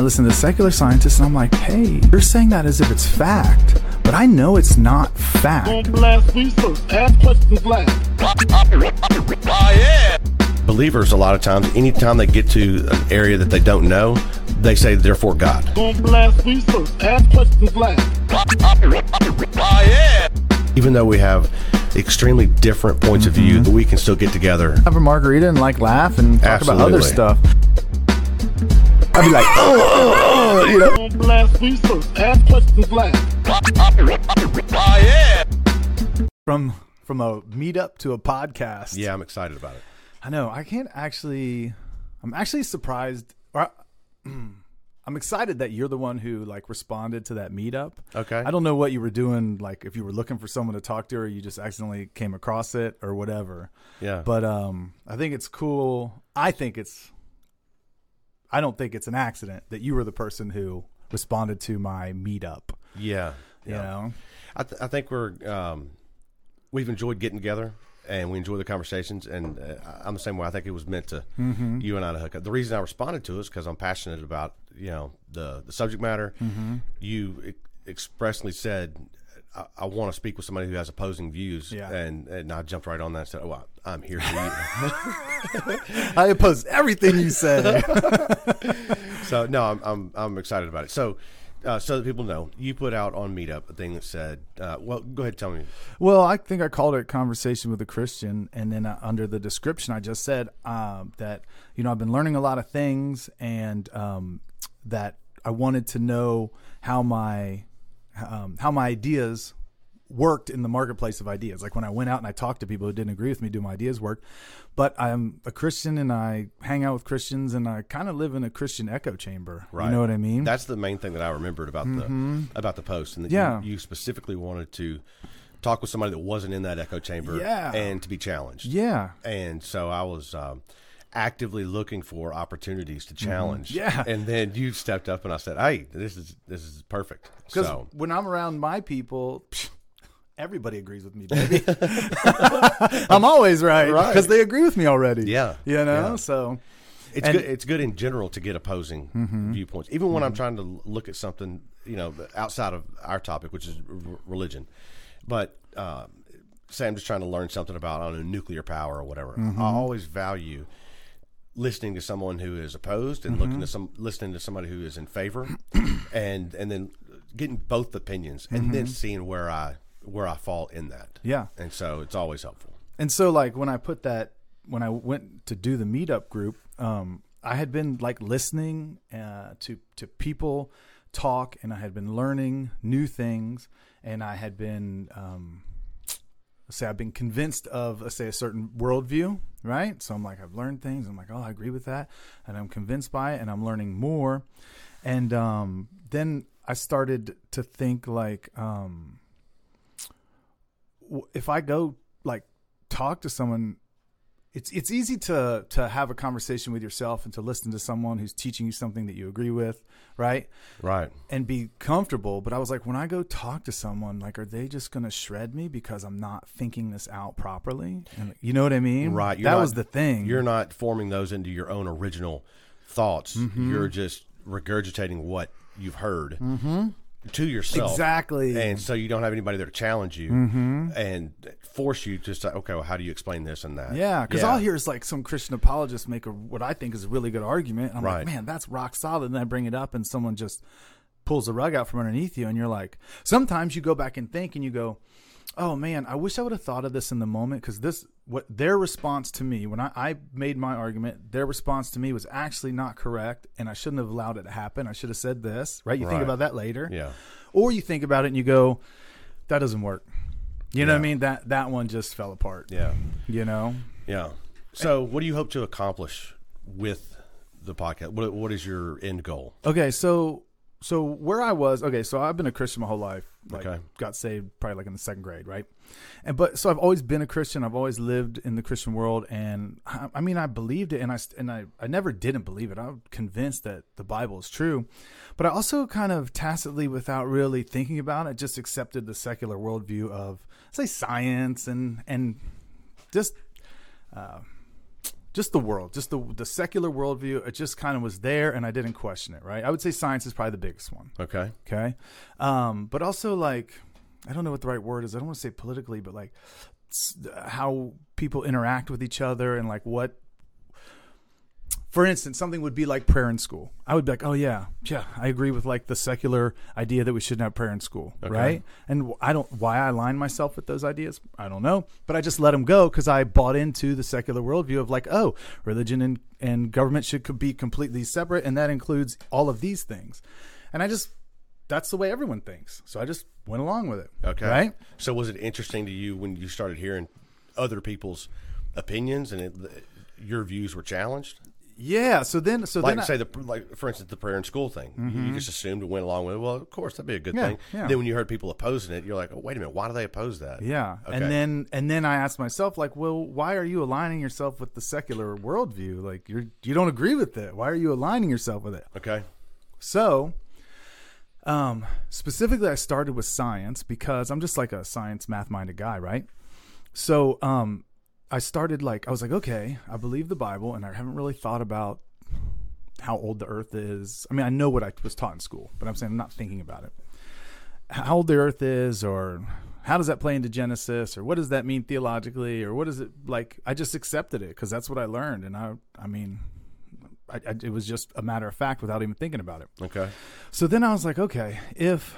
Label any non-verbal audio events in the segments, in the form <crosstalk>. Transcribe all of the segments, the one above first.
I listen to secular scientists, and I'm like, hey, you're saying that as if it's fact, but I know it's not fact. Don't blast research. Ask questions last. Believers, a lot of times, anytime they get to an area that they don't know, they say, therefore, God. Don't blast research. Ask questions last. Even though we have extremely different points of view, that we can still get together. Have a margarita and like laugh and talk about other stuff. I'd be like, oh, oh you know. Don't blast research. Ask questions last. From from a meetup to a podcast. Yeah, I'm excited about it. I know. I can't actually. I'm actually surprised. Or, <clears throat> I'm excited that you're the one who like responded to that meetup. Okay. I don't know what you were doing. Like if you were looking for someone to talk to, or you just accidentally came across it, or whatever. Yeah. But um, I think it's cool. I think it's. I don't think it's an accident that you were the person who responded to my meetup. yeah. You yeah. know. I, th- I think we're um, we've enjoyed getting together and we enjoy the conversations. And uh, I'm the same way. I think it was meant to Mm-hmm. you and I to hook up. The reason I responded to it is because I'm passionate about you know the the subject matter. Mm-hmm. You e- expressly said. I, I want to speak with somebody who has opposing views, Yeah. and and I jumped right on that and said, "Oh, I, I'm here for you." <laughs> I oppose everything you say. <laughs> so no, I'm, I'm I'm excited about it. So, uh, so that people know, you put out on Meetup a thing that said, uh, "Well, go ahead, tell me." Well, I think I called it "Conversation with a Christian," and then uh, under the description, I just said um, that you know I've been learning a lot of things, and um, that I wanted to know how my um, how my ideas worked in the marketplace of ideas. Like when I went out and I talked to people who didn't agree with me, do my ideas work? But I'm a Christian, and I hang out with Christians, and I kind of live in a Christian echo chamber. Right. You know what I mean? That's the main thing that I remembered about the about the post, and that Yeah. you, you specifically wanted to talk with somebody that wasn't in that echo chamber, Yeah. and to be challenged. yeah. And so I was um, actively looking for opportunities to challenge. Mm-hmm. Yeah. And then you stepped up, and I said, "Hey, this is this is perfect." Because So when I'm around my people, everybody agrees with me, <laughs> baby. <laughs> I'm always right Right. because they agree with me already. Yeah. you know. Yeah. So It's And- Mm-hmm. good. It's good in general to get opposing viewpoints, even when I'm trying to look at something you know outside of our topic, which is r- religion. But um, say I'm just trying to learn something about I don't know nuclear power or whatever. Mm-hmm. I always value listening to someone who is opposed and Mm-hmm. looking to some listening to somebody who is in favor, <clears throat> and and then getting both opinions and then seeing where I where I fall in that. Mm-hmm. Yeah. and so it's always helpful. and so like when I put that when I went to do the meetup group, um, I had been like listening uh, to to people talk, and I had been learning new things, and I had been. Um, say I've been convinced of let's say a certain worldview, right? So I'm like I've learned things. I'm like, oh, I agree with that, and I'm convinced by it, and I'm learning more. And um, then I started to think like, um, if I go like talk to someone, it's it's easy to to have a conversation with yourself and to listen to someone who's teaching you something that you agree with, right? Right. and be comfortable. But I was like, when I go talk to someone, like, are they just going to shred me because I'm not thinking this out properly? And you know what I mean? Right. You're that not- was the thing. You're not forming those into your own original thoughts. Mm-hmm. You're just regurgitating what you've heard to yourself. exactly. Mm-hmm. And so you don't have anybody there to challenge you and force you to say, okay, well, how do you explain this and that? yeah, because all I hear is like some Christian apologists make a what I think is a really good argument. And I'm Right. like, man, that's rock solid. And then I bring it up, and someone just pulls the rug out from underneath you, and you're like, sometimes you go back and think, and you go, oh man, I wish I would have thought of this in the moment because this what their response to me when I, I made my argument, their response to me was actually not correct, and I shouldn't have allowed it to happen. I should have said this, right? You think about that later, Yeah. or you think about it and you go, that doesn't work. You know what I mean? That that one just fell apart. Yeah. You know? Yeah. So what do you hope to accomplish with the podcast? What, what is your end goal? Okay, so so where I was, okay, so I've been a Christian my whole life. Like, Okay. got saved probably like in the second grade, right? And but so I've always been a Christian. I've always lived in the Christian world, and I, I mean, I believed it, and I and I I never didn't believe it. I'm convinced that the Bible is true, but I also kind of tacitly, without really thinking about it, just accepted the secular worldview of say science and and just uh, just the world, just the the secular worldview. It just kind of was there, and I didn't question it. Right? I would say science is probably the biggest one. Okay. Okay, um, but also like I don't know what the right word is. I don't want to say politically, but like how people interact with each other and like what. For instance, something would be like prayer in school. I would be like, "Oh yeah, yeah, I agree with like the secular idea that we shouldn't have prayer in school, Okay. right?" And I don't why I align myself with those ideas. I don't know, but I just let them go because I bought into the secular worldview of like, oh, religion and and government should be completely separate, and that includes all of these things. And I just that's the way everyone thinks. So I just went along with it. Okay. Right? So was it interesting to you when you started hearing other people's opinions and it, your views were challenged? Yeah. So then, so Like then, say I, the like for instance the prayer in school thing. You- You just assumed and went along with it. Well, of course that'd be a good Yeah, thing. yeah. Then when you heard people opposing it, you're like, oh wait a minute, why do they oppose that? yeah. Okay. And then, and then I asked myself, like, well, why are you aligning yourself with the secular worldview? Like, you're you don't agree with it. Why are you aligning yourself with it? Okay. So, um, specifically, I started with science because I'm just like a science math minded guy, right? So, um, I started like I was like, okay, I believe the Bible, and I haven't really thought about how old the Earth is. I mean, I know what I was taught in school, but I'm saying I'm not thinking about it. How old the Earth is, or how does that play into Genesis, or what does that mean theologically, or what is it like? I just accepted it because that's what I learned, and I, I mean, I, I, it was just a matter of fact without even thinking about it. Okay. So then I was like, okay, if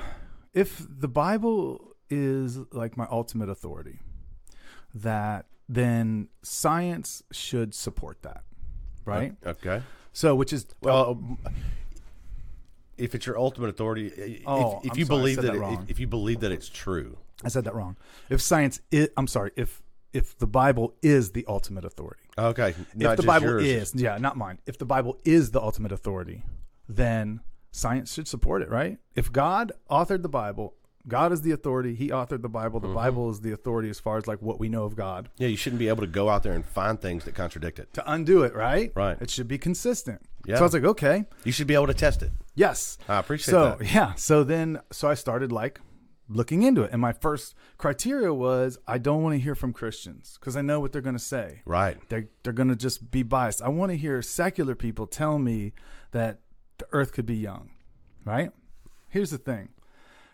if the Bible is like my ultimate authority, that then science should support that, right? Okay. So, which is Well, if it's your ultimate authority, if, Oh, if I'm you sorry, believe that, that if, if you believe that it's true, I said that wrong. If science, is, I'm sorry, if if the Bible is the ultimate authority, okay. if the Bible yours. is, yeah, not mine. If the Bible is the ultimate authority, then science should support it, right? If God authored the Bible, God is the authority. He authored the Bible. Mm-hmm. The Bible is the authority as far as like what we know of God. yeah, you shouldn't be able to go out there and find things that contradict it. To undo it, right? Right. It should be consistent. Yeah. So I was like, okay, You should be able to test it. yes. I appreciate so, that. yeah. So then, so I started like looking into it, and my first criteria was I don't want to hear from Christians because I know what they're going to say. Right. they're they're going to just be biased. I want to hear secular people tell me that the earth could be young, right? Here's the thing.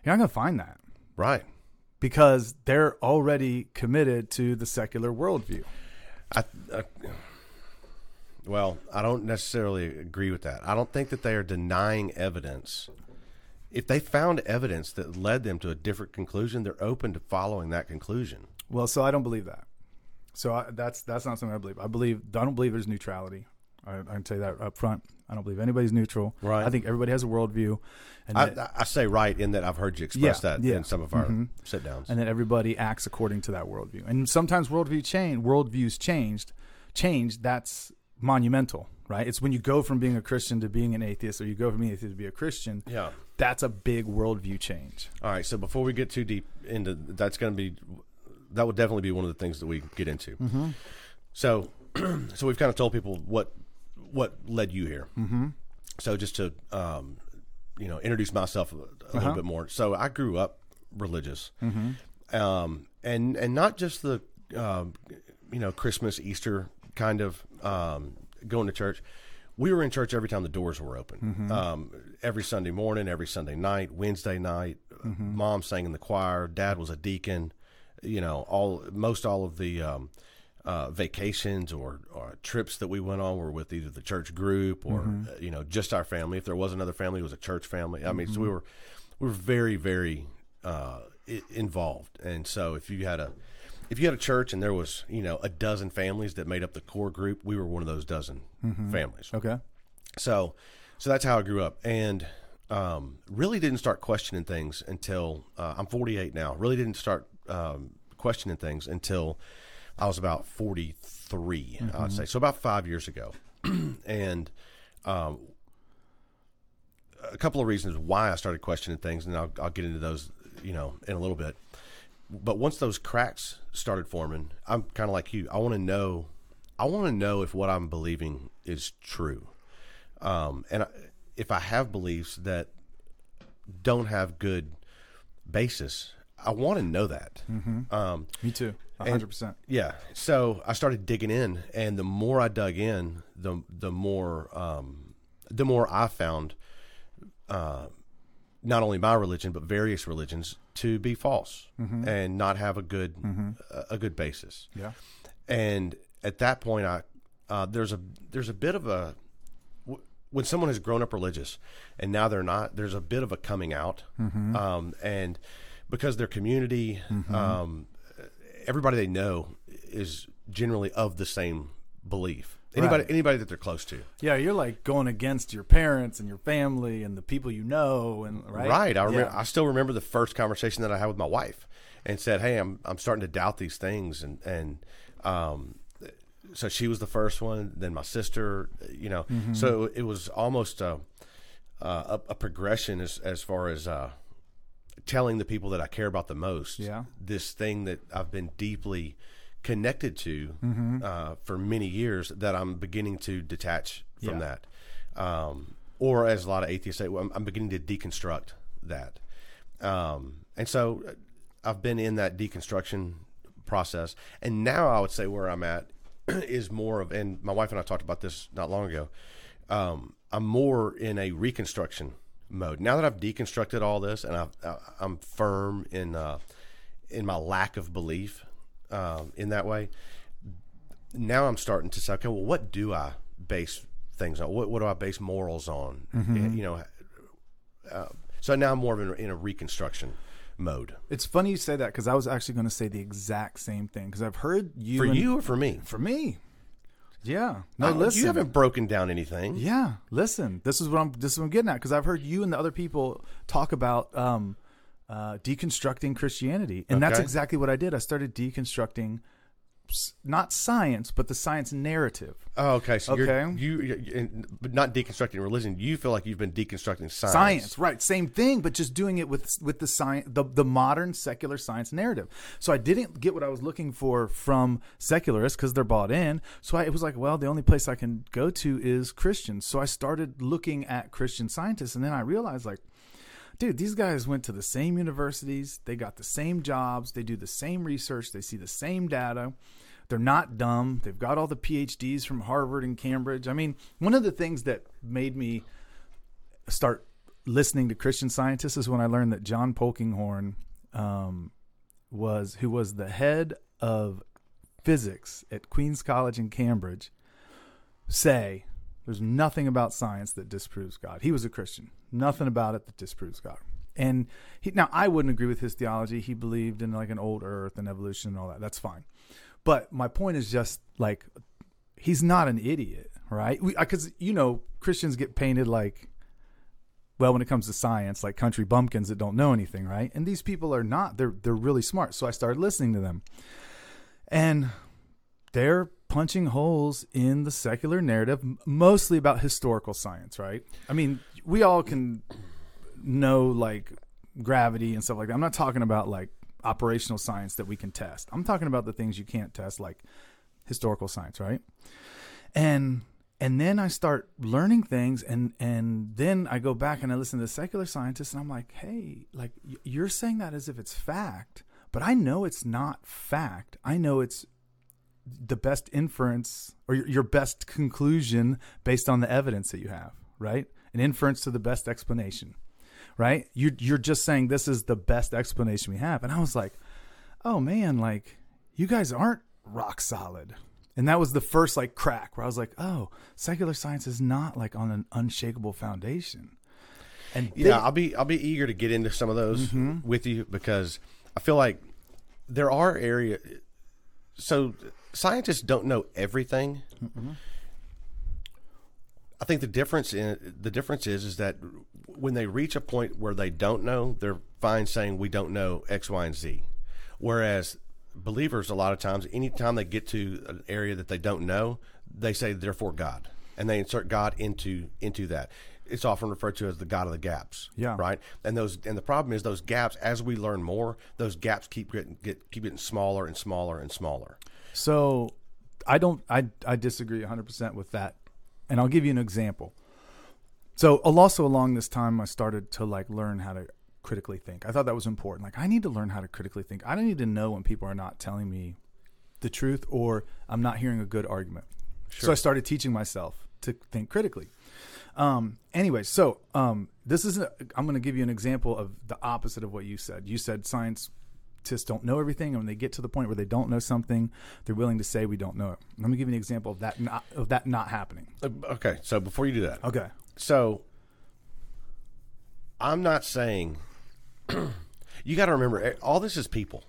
You're not going to find that Right. because they're already committed to the secular worldview. I, I, well, I don't necessarily agree with that. I don't think that they are denying evidence. If they found evidence that led them to a different conclusion, they're open to following that conclusion. Well, so I don't believe that. So I, that's that's not something I believe. I believe I don't believe there's neutrality. I, I can tell you that up front. I don't believe anybody's neutral. Right. I think everybody has a worldview, and I, that, I say right in that I've heard you express Yeah, that yeah. in some of our sit downs. and that everybody acts according to that worldview. And sometimes worldview change, worldviews changed, change. That's monumental, right? It's when you go from being a Christian to being an atheist, or you go from being an atheist to be a Christian. Yeah. That's a big worldview change. All right. So before we get too deep into that's going to be that would definitely be one of the things that we get into. Mm-hmm. So, <clears throat> so we've kind of told people what what led you here. Mm-hmm. So just to um, you know introduce myself a, a Uh-huh. little bit more. So I grew up religious, Mm-hmm. um, and and not just the um, you know Christmas Easter kind of um, going to church. We were in church every time the doors were open. Mm-hmm. Um, every Sunday morning, every Sunday night, Wednesday night. Mm-hmm. Mom sang in the choir. Dad was a deacon. You know, all most all of the um, uh, vacations or, or trips that we went on were with either the church group or Mm-hmm. uh, you know just our family. If there was another family, it was a church family. I mean, so Mm-hmm. we were we were very very uh, involved. And so if you had a if you had a church and there was you know a dozen families that made up the core group, we were one of those dozen families. Okay. So, so that's how I grew up, and um, really didn't start questioning things until uh, I'm 48 now. Really didn't start um, questioning things until I was about 43. I'd say so, about five years ago, <clears throat> and um, a couple of reasons why I started questioning things, and I'll, I'll get into those, you know, in a little bit. But once those cracks started forming, I'm kind of like you. I want to know. I want to know if what I'm believing is true, um, and I, if I have beliefs that don't have good basis, I want to know that. Um, Me too. A hundred percent. Yeah. So I started digging in, and the more I dug in, the the more um, the more I found uh, not only my religion but various religions to be false and not have a good a, a good basis. Yeah. And at that point, I uh, there's a there's a bit of a, when someone has grown up religious and now they're not. There's a bit of a coming out, um, and because their community, um, everybody they know is generally of the same belief. Anybody Right. anybody that they're close to. Yeah, you're like going against your parents and your family and the people you know, and right. Right. I remember. Yeah. I still remember the first conversation that I had with my wife, and said, "Hey, I'm I'm starting to doubt these things," and and um, so she was the first one. Then my sister, you know. Mm-hmm. So it was almost a a, a progression as as far as uh, telling the people that I care about the most. Yeah. This thing that I've been deeply connected to Mm-hmm. uh, for many years that I'm beginning to detach from Yeah. that. Um, or as a lot of atheists say, well, I'm, I'm beginning to deconstruct that. Um, and so uh, I've been in that deconstruction process. And now I would say where I'm at <clears throat> is more of, and my wife and I talked about this not long ago. Um, I'm more in a reconstruction mode now that I've deconstructed all this, and I've, I- I'm firm in uh, in my lack of belief um, in that way. Now I'm starting to say, okay, well, what do I base things on? What, what do I base morals on? You know, uh, so now I'm more of in, in a reconstruction mode. It's funny you say that because I was actually going to say the exact same thing because I've heard you For and- you or for me? for me. Yeah. No, Uh, listen. You haven't broken down anything. Yeah, listen. This is what I'm. This is what I'm getting at because I've heard you and the other people talk about um, uh, deconstructing Christianity, and that's exactly what I did. I started deconstructing, not science, but the science narrative. Oh, okay. So Okay. you're, you, you- and- but not deconstructing religion. You feel like you've been deconstructing science. Science, right? Same thing, but just doing it with with the science, the the modern secular science narrative. So I didn't get what I was looking for from secularists because they're bought in. So I, it was like, well, the only place I can go to is Christians. So I started looking at Christian scientists, and then I realized, like, dude, these guys went to the same universities, they got the same jobs, they do the same research, they see the same data. They're not dumb. They've got all the PhDs from Harvard and Cambridge. I mean, one of the things that made me start listening to Christian scientists is when I learned that John Polkinghorne um, was who was the head of physics at Queens College in Cambridge say there's nothing about science that disproves God. He was a Christian. Nothing about it that disproves God. And he, now I wouldn't agree with his theology. He believed in like an old earth and evolution and all that. That's fine. But my point is just like he's not an idiot, right? Because uh, you know Christians get painted like well when it comes to science like country bumpkins that don't know anything right and these people are not they're they're really smart so i started listening to them and they're punching holes in the secular narrative mostly about historical science right? I mean we all can know like gravity and stuff like that. I'm not talking about like operational science that we can test. I'm talking about the things you can't test like historical science right? And and then I start learning things, and and then I go back and I listen to the secular scientists, and I'm like, hey, like you're saying that as if it's fact, but I know it's not fact. I know it's the best inference or your, best conclusion based on the evidence that you have, right? An inference to the best explanation, right? You're, you're just saying this is the best explanation we have, and I was like, oh man, like you guys aren't rock solid. And that was the first like crack where I was like, oh, secular science is not like on an unshakable foundation. And Yeah, they- I'll be I'll be eager to get into some of those Mm-hmm. with you because I feel like there are area. So scientists don't know everything. Mm-hmm. I think the difference in the difference is is that when they reach a point where they don't know, they're fine saying we don't know X, Y, and Z. Whereas believers, a lot of times, anytime they get to an area that they don't know, they say therefore God, and they insert God into into that. It's often referred to as the God of the gaps. Yeah. Right. And those and the problem is those gaps. As we learn more, those gaps keep getting get keep getting smaller and smaller and smaller. So I don't I I disagree 100% with that. And I'll give you an example. So also along this time I started to like learn how to critically think. I thought that was important. Like I need to learn how to critically think. I don't need to know when people are not telling me the truth or I'm not hearing a good argument. So I started teaching myself to think critically. Um, anyway, so um, this is a, I'm going to give you an example of the opposite of what you said. You said scientists don't know everything, and when they get to the point where they don't know something, they're willing to say we don't know it. Let me give you an example of that not, of that not happening. Uh, Okay, so before you do that, Okay. so I'm not saying <clears throat> you got to remember eh, all this is people,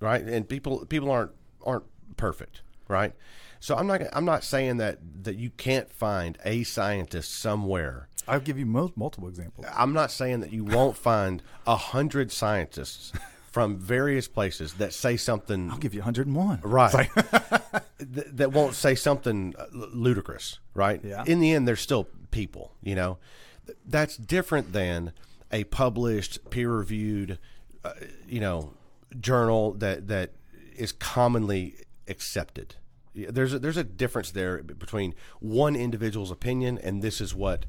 right? And people people aren't aren't perfect, right? So I'm not I'm not saying that that you can't find a scientist somewhere. I'll give you multiple examples. I'm not saying that you won't find a hundred scientists from various places that say something I'll give you 101. Right. Like- <laughs> th- that won't say something uh, ludicrous, right? Yeah. In the end, they're still people, you know. Th- That's different than a published, peer-reviewed, uh, you know, journal that that is commonly accepted. There's a, there's a difference there between one individual's opinion and this is what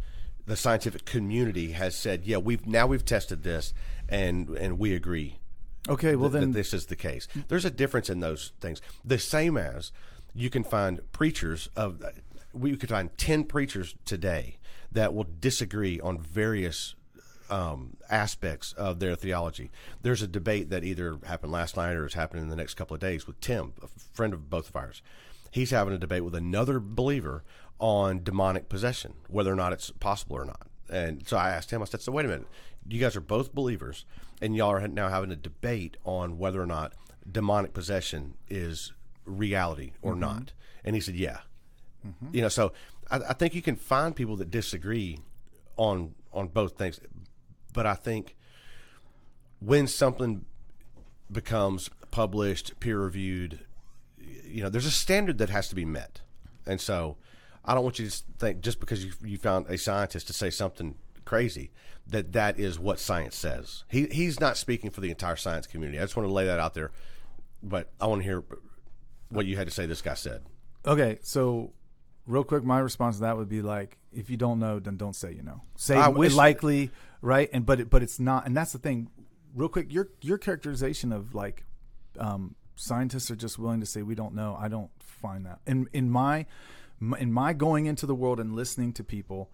the scientific community has said. Yeah, we've now we've tested this and and we agree okay, well that then this is the case. There's a difference in those things. The same as you can find preachers of we could find ten preachers today that will disagree on various um, aspects of their theology. There's a debate that either happened last night or is happening in the next couple of days with Tim, a friend of both of ours. He's having a debate with another believer on demonic possession, whether or not it's possible or not. And so I asked him, I said, so wait a minute. You guys are both believers, and y'all are now having a debate on whether or not demonic possession is reality or mm-hmm. not. And he said, yeah. Mm-hmm. You know, so I, I think you can find people that disagree on on both things, but I think when something becomes published, peer reviewed, you know, there's a standard that has to be met, and so I don't want you to think just because you you found a scientist to say something crazy that that is what science says. He he's not speaking for the entire science community. I just want to lay that out there, but I want to hear what you had to say. This guy said. Okay, so real quick, my response to that would be like, if you don't know, then don't say you know. Say I w- wish- likely, right? And but it, but it's not, and that's the thing. Real quick, your your characterization of like um, scientists are just willing to say we don't know. I don't find that in in my in my going into the world and listening to people.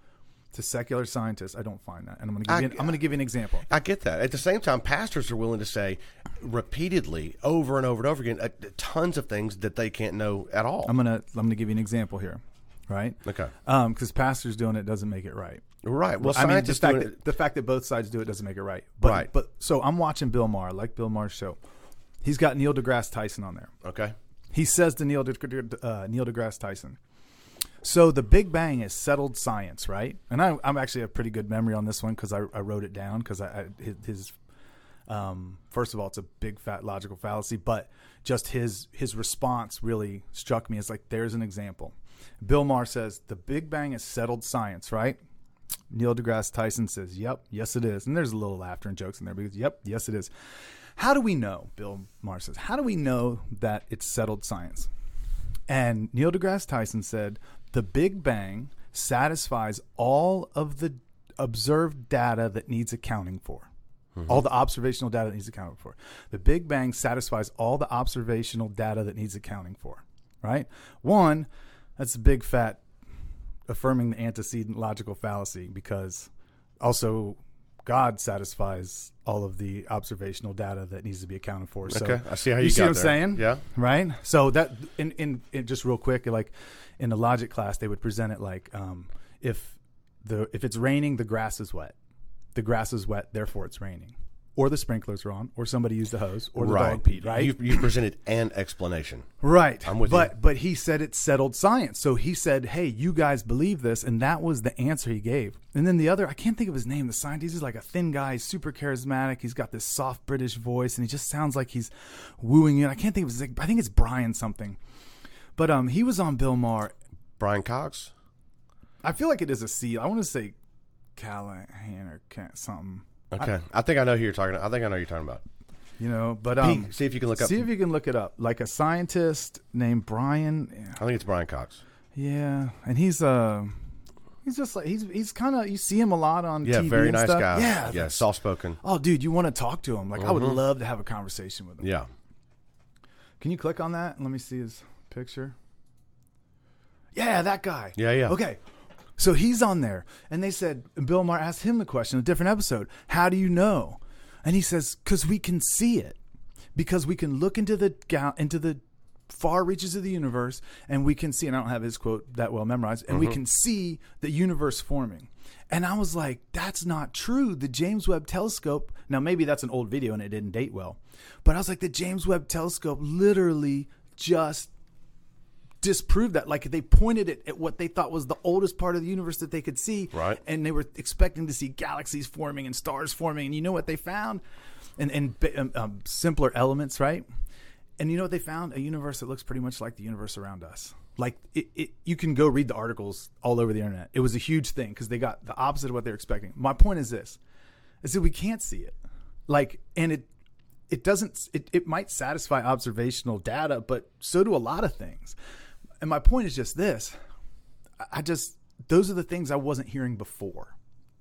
To secular scientists, I don't find that, and I'm going to give I- you. An, I'm going to give you an example. I get that. At the same time, pastors are willing to say repeatedly, over and over and over again, uh, tons of things that they can't know at all. I'm gonna I'm gonna give you an example here, right? Okay. Um, because pastors doing it doesn't make it right. right. Well, I mean, the fact, that, the fact that both sides do it doesn't make it right. But, Right. But so I'm watching Bill Maher, I like Bill Maher's show. He's got Neil deGrasse Tyson on there. Okay. He says to Neil, De, uh, Neil deGrasse Tyson, so the Big Bang is settled science, right? And I, I'm actually a pretty good memory on this one because I, I wrote it down because I, I his, his um, first of all, it's a big fat logical fallacy, but just his his response really struck me as like there's an example. Bill Maher says the Big Bang is settled science, right? Neil deGrasse Tyson says, "Yep, yes it is." And there's a little laughter and jokes in there because, "Yep, yes it is." How do we know? Bill Maher says, "How do we know that it's settled science?" And Neil deGrasse Tyson said, "The Big Bang satisfies all of the observed data that needs accounting for." Mm-hmm. All the observational data that needs accounting for. The Big Bang satisfies all the observational data that needs accounting for. Right? One, that's a big fat affirming the antecedent logical fallacy because also God satisfies all of the observational data that needs to be accounted for. So Okay. I see how you see got what I'm saying? Yeah. Right. So that in, in in just real quick, like in the logic class, they would present it like um, if the if it's raining, the grass is wet. The grass is wet, therefore it's raining. Or the sprinklers are on, or somebody used a hose, or the right. dog peed. Right. You, you presented an explanation. Right. I'm with but you. but he said it's settled science. So he said, "Hey, you guys believe this," and that was the answer he gave. And then the other, I can't think of his name. The scientist is like a thin guy, he's super charismatic. He's got this soft British voice, and he just sounds like he's wooing you. And I can't think of his. name. I think it's Brian something. But um, he was on Bill Maher. Brian Cox. I feel like it is a C. I want to say Callahan or something. Okay. I, think I know who you're talking. About. I think I know who you're talking about. You know, but um, see if you can look up. see if you can look it up. Like a scientist named Brian. I think it's Brian Cox. Yeah, and he's uh he's just like he's he's kind of you see him a lot on Yeah, TV very nice stuff. guy. Yeah, yeah, soft spoken. Oh, dude, you want to talk to him? Like, I would Mhm. love to have a conversation with him. Yeah, Can you click on that and let me see his picture? Yeah, that guy. Yeah, yeah. Okay. So he's on there, and they said Bill Maher asked him the question, a different episode. How do you know? And he says, "Because we can see it, because we can look into the into the far reaches of the universe, and we can see." And I don't have his quote that well memorized, and we mm-hmm. can see the universe forming. And I was like, "That's not true." The James Webb Telescope. Now maybe that's an old video and it didn't date well, but I was like, the James Webb Telescope literally just disproved that. Like they pointed it at what they thought was the oldest part of the universe that they could see, Right. And they were expecting to see galaxies forming and stars forming. And you know what they found? And and um, um, simpler elements, right? And you know what they found? A universe that looks pretty much like the universe around us. Like it, it you can go read the articles all over the internet. It was a huge thing because they got the opposite of what they were expecting. My point is this: is that we can't see it. Like, and it it doesn't it, it might satisfy observational data but so do a lot of things and my point is just this. I- just those are the things i wasn't hearing before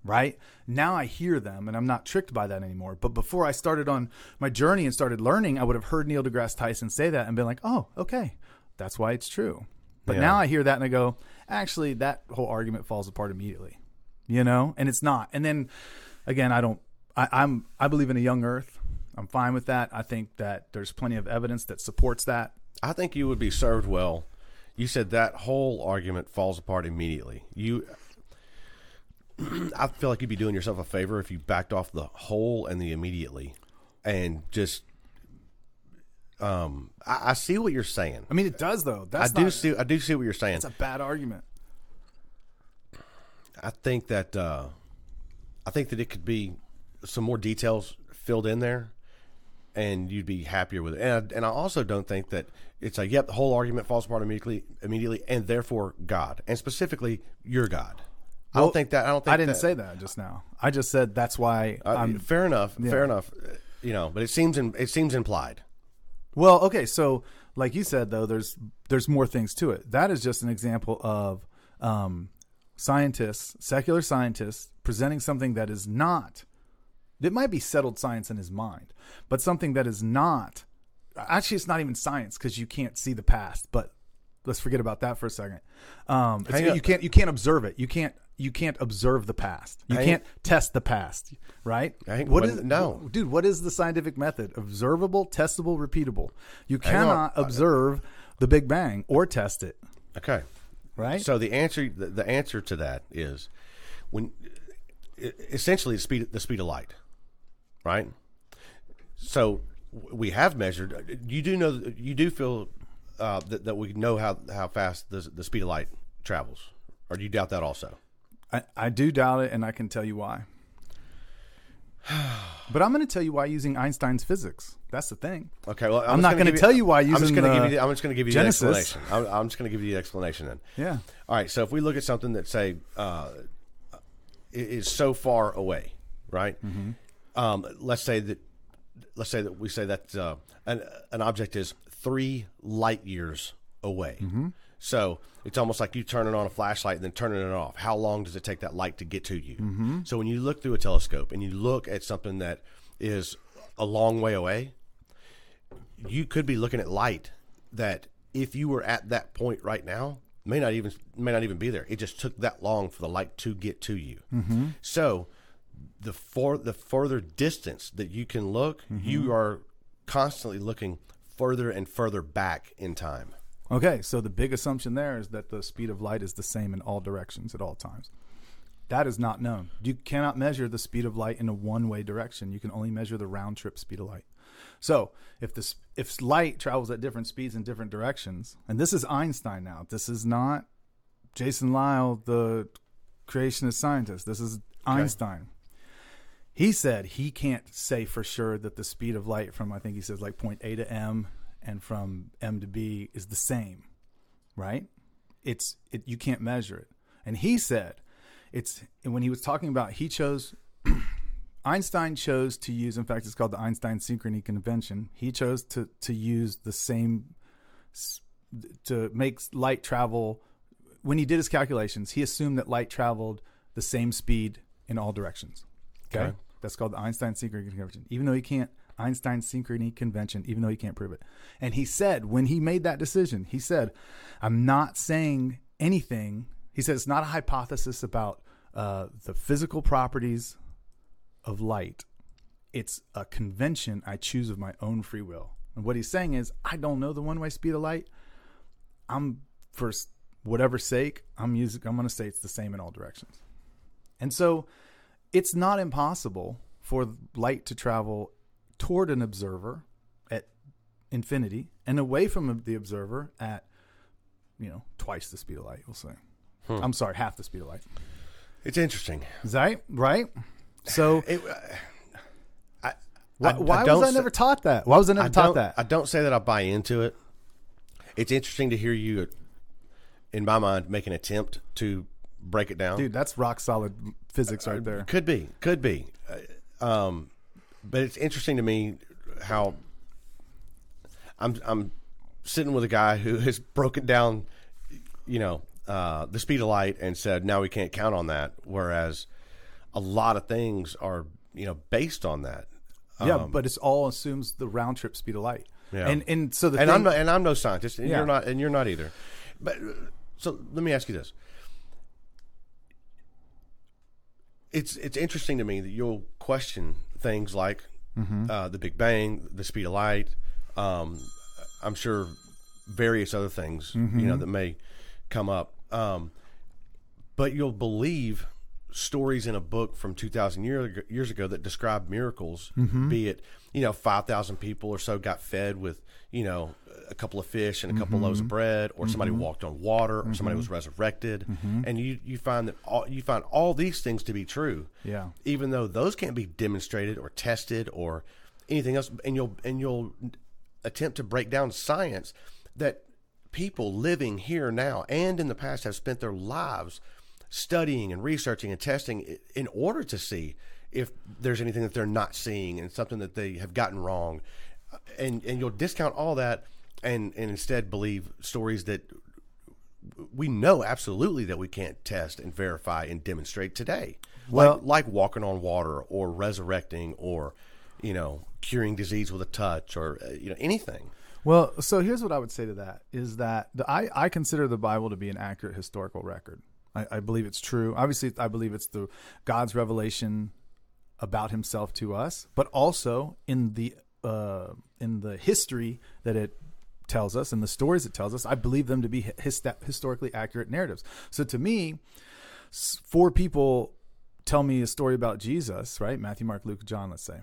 right? Now i hear them and i'm not tricked by that anymore. But before i started on my journey and started learning i would have heard neil degrasse tyson say that and been like oh okay. That's why it's true. But Yeah. now i hear that and i go actually that whole argument falls apart immediately you know? And it's not. And then again i don't I, i'm i believe in a young earth. I'm fine with that. I think that there's plenty of evidence that supports that. I think you would be served well. You said that whole argument falls apart immediately. You, I feel like you'd be doing yourself a favor if you backed off the whole and the immediately, and just. Um, I, I see what you're saying. i mean it does though I that's do not, see. I do see what you're saying. it's a bad argument I think that uh, I think that it could be some more details filled in there, and you'd be happier with it. And and I also don't think that it's a yep. The whole argument falls apart immediately, immediately, and therefore God, and specifically your God. I don't think that. I don't think i didn't that- say that just now i just said that's why Uh, i'm fair enough. yeah. Fair enough. You know, but it seems in, it seems implied. Well, okay, so like you said though, there's there's more things to it. That is just an example of um, scientists, secular scientists, presenting something that is not. It might be settled science in his mind, but something that is not. Actually, it's not even science because you can't see the past. But let's forget about that for a second. Um, you can't you can't observe it. You can't you can't observe the past. You Hang- can't test the past, right? What is no. dude? What is the scientific method? Observable, testable, repeatable. You cannot observe the Big Bang or test it, Okay. right? So the answer the, the answer to that is when essentially the speed the speed of light, right? So we have measured. You do know you do feel uh, that that we know how how fast the the speed of light travels, or do you doubt that also? I, I do doubt it, and I can tell you why. <sighs> But I'm going to tell you why using Einstein's physics. That's the thing. Okay, well, I'm just not gonna gonna tell you why I'm just going to give you. The, I'm just going to give you Genesis. the explanation. I'm, I'm just going to give you the explanation then. Yeah. All right. So if we look at something that say uh, is so far away, right? Um, let's say that let's say that we say that uh, an an object is three light years away. So it's almost like you turning on a flashlight and then turning it off. How long does it take that light to get to you? So when you look through a telescope and you look at something that is a long way away, you could be looking at light that if you were at that point right now may not even may not even be there. It just took that long for the light to get to you. Mm-hmm. So the for the further distance that you can look, you mm-hmm. are constantly looking further and further back in time. Okay, so the big assumption there is that the speed of light is the same in all directions at all times. That is not known. You cannot measure the speed of light in a one-way direction. You can only measure the round trip speed of light. So, if this if light travels at different speeds in different directions, and this is Einstein now. This is not Jason Lisle, the creationist scientist. This is Einstein. He said he can't say for sure that the speed of light from I think he says like point A to M and from M to B is the same, right? It's it, you can't measure it. And he said it's when he was talking about he chose <clears throat> Einstein chose to use in fact it's called the Einstein synchrony convention. He chose to to use the same to make light travel when he did his calculations, he assumed that light traveled the same speed in all directions. Okay. Okay. That's called the Einstein synchrony convention. Even though he can't Einstein synchrony convention, even though he can't prove it. And he said, when he made that decision, he said, I'm not saying anything. He said, it's not a hypothesis about uh, the physical properties of light. It's a convention I choose of my own free will. And what he's saying is, I don't know the one way speed of light. I'm for whatever sake, I'm using. I'm going to say it's the same in all directions. And so, it's not impossible for light to travel toward an observer at infinity and away from the observer at, you know, twice the speed of light. We'll say. I'm sorry, half the speed of light. It's interesting. That right? So <sighs> It, uh, I, why, I- was I say- never taught that? Why was I never taught that? I don't say that I buy into it. It's interesting to hear you, in my mind, make an attempt to break it down. Dude, that's rock solid physics right there. Could be, could be. Uh, Um, but it's interesting to me how I'm I'm sitting with a guy who has broken down, you know, uh, the speed of light and said now we can't count on that, whereas a lot of things are you know based on that. Yeah, but it's all assumes the round trip speed of light. Um, Yeah. And and so the and thing, I'm no, and I'm no scientist, and Yeah. you're not, and you're not either. But uh, so let me ask you this: it's it's interesting to me that you'll question things like Mm-hmm. uh, the Big Bang, the speed of light. Um, I'm sure various other things Mm-hmm. you know that may come up, um, but you'll believe stories in a book from 2,000 year, years ago that describe miracles. Mm-hmm. Be it you know 5,000 people or so got fed with you know a couple of fish and a couple of loaves Mm-hmm. of bread, or somebody walked on water, or somebody was resurrected, Mm-hmm. and you you find that all, you find all these things to be true Yeah. even though those can't be demonstrated or tested or anything else and you'll and you'll attempt to break down science that people living here now and in the past have spent their lives studying and researching and testing in order to see if there's anything that they're not seeing and something that they have gotten wrong and and you'll discount all that and and instead believe stories that we know absolutely that we can't test and verify and demonstrate today. Well- like, like walking on water or resurrecting or, you know, curing disease with a touch or, uh, you know, anything. Well, so here's what I would say to that is that the, I, I consider the Bible to be an accurate historical record. I, I believe it's true. Obviously, I believe it's the God's revelation about Himself to us, but also in the uh, in the history that it tells us and the stories it tells us. I believe them to be his, historically accurate narratives. So to me, four people tell me a story about Jesus, right? Matthew, Mark, Luke, John. Let's say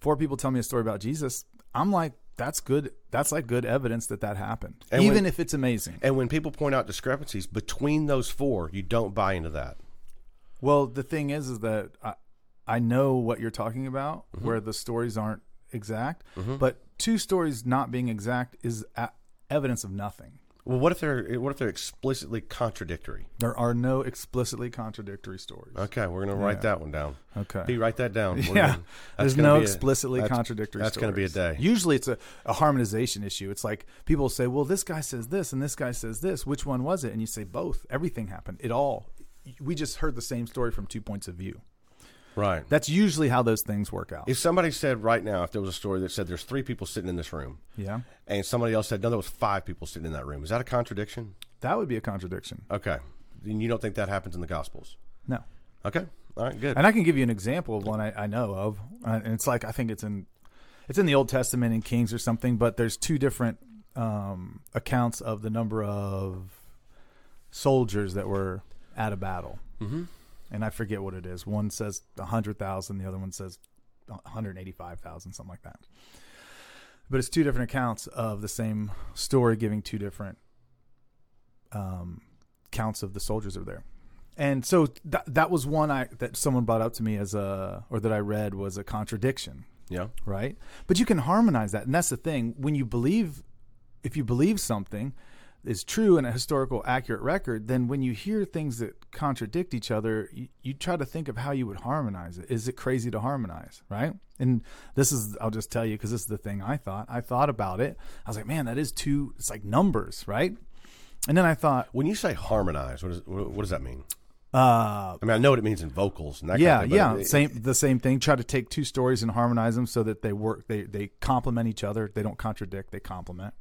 four people tell me a story about Jesus. I'm like, that's good. That's like good evidence that that happened, And even when- if it's amazing. And when people point out discrepancies between those four, you don't buy into that. Well, the thing is, is that I, I know what you're talking about, Mm-hmm. where the stories aren't exact, but two stories not being exact is evidence of nothing. Well, what if they're what if they're explicitly contradictory? There are no explicitly contradictory stories. Okay, we're gonna write that one down. Okay. P, write that down. <laughs> We're Yeah, gonna- there's no be a- explicitly that's- contradictory. That's going to be a day. Usually, it's a, a harmonization issue. It's like people say, "Well, this guy says this, and this guy says this. Which one was it?" And you say both. Everything happened. It all. We just heard the same story from two points of view. Right. That's usually how those things work out. If somebody said right now, if there was a story that said there's three people sitting in this room, yeah, and somebody else said no, there was five people sitting in that room, is that a contradiction? that would be a contradiction. Okay, then you don't think that happens in the Gospels? No. Okay, all right, good. And I can give you an example of one I, I know of, uh, and it's like I think it's in it's in the Old Testament in Kings or something. But there's two different um, accounts of the number of soldiers that were at a battle, mm-hmm. And I forget what it is. One says hundred thousand, the other one says one hundred eighty-five thousand, something like that. But it's two different accounts of the same story, giving two different um, counts of the soldiers were there and so that that was one I that someone brought up to me as a or that I read was a contradiction, yeah, right? But you can harmonize that, and that's the thing. When you believe, if you believe something is true and a historical accurate record, then when you hear things that contradict each other, you, you try to think of how you would harmonize it. Is it crazy to harmonize, right? And this is I'll just tell you because this is the thing I thought. I thought about it. I was like, man, that is two. It's like numbers, right? And then I thought, when you say harmonize, what, is, what, does that mean? Uh, I mean, I know what it means in vocals and that. yeah, kind of thing, yeah, it- same the same thing. Try to take two stories and harmonize them so that they work. They they complement each other. They don't contradict. They complement,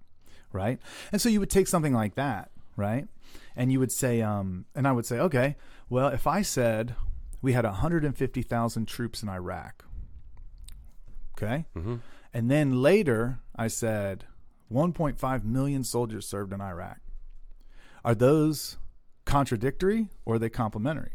right? And so you would take something like that, right? And you would say, um, and I would say, okay, well, if I said we had 150,000 troops in Iraq, okay, and then later I said 1.5 million soldiers served in Iraq, are those contradictory or are they complementary?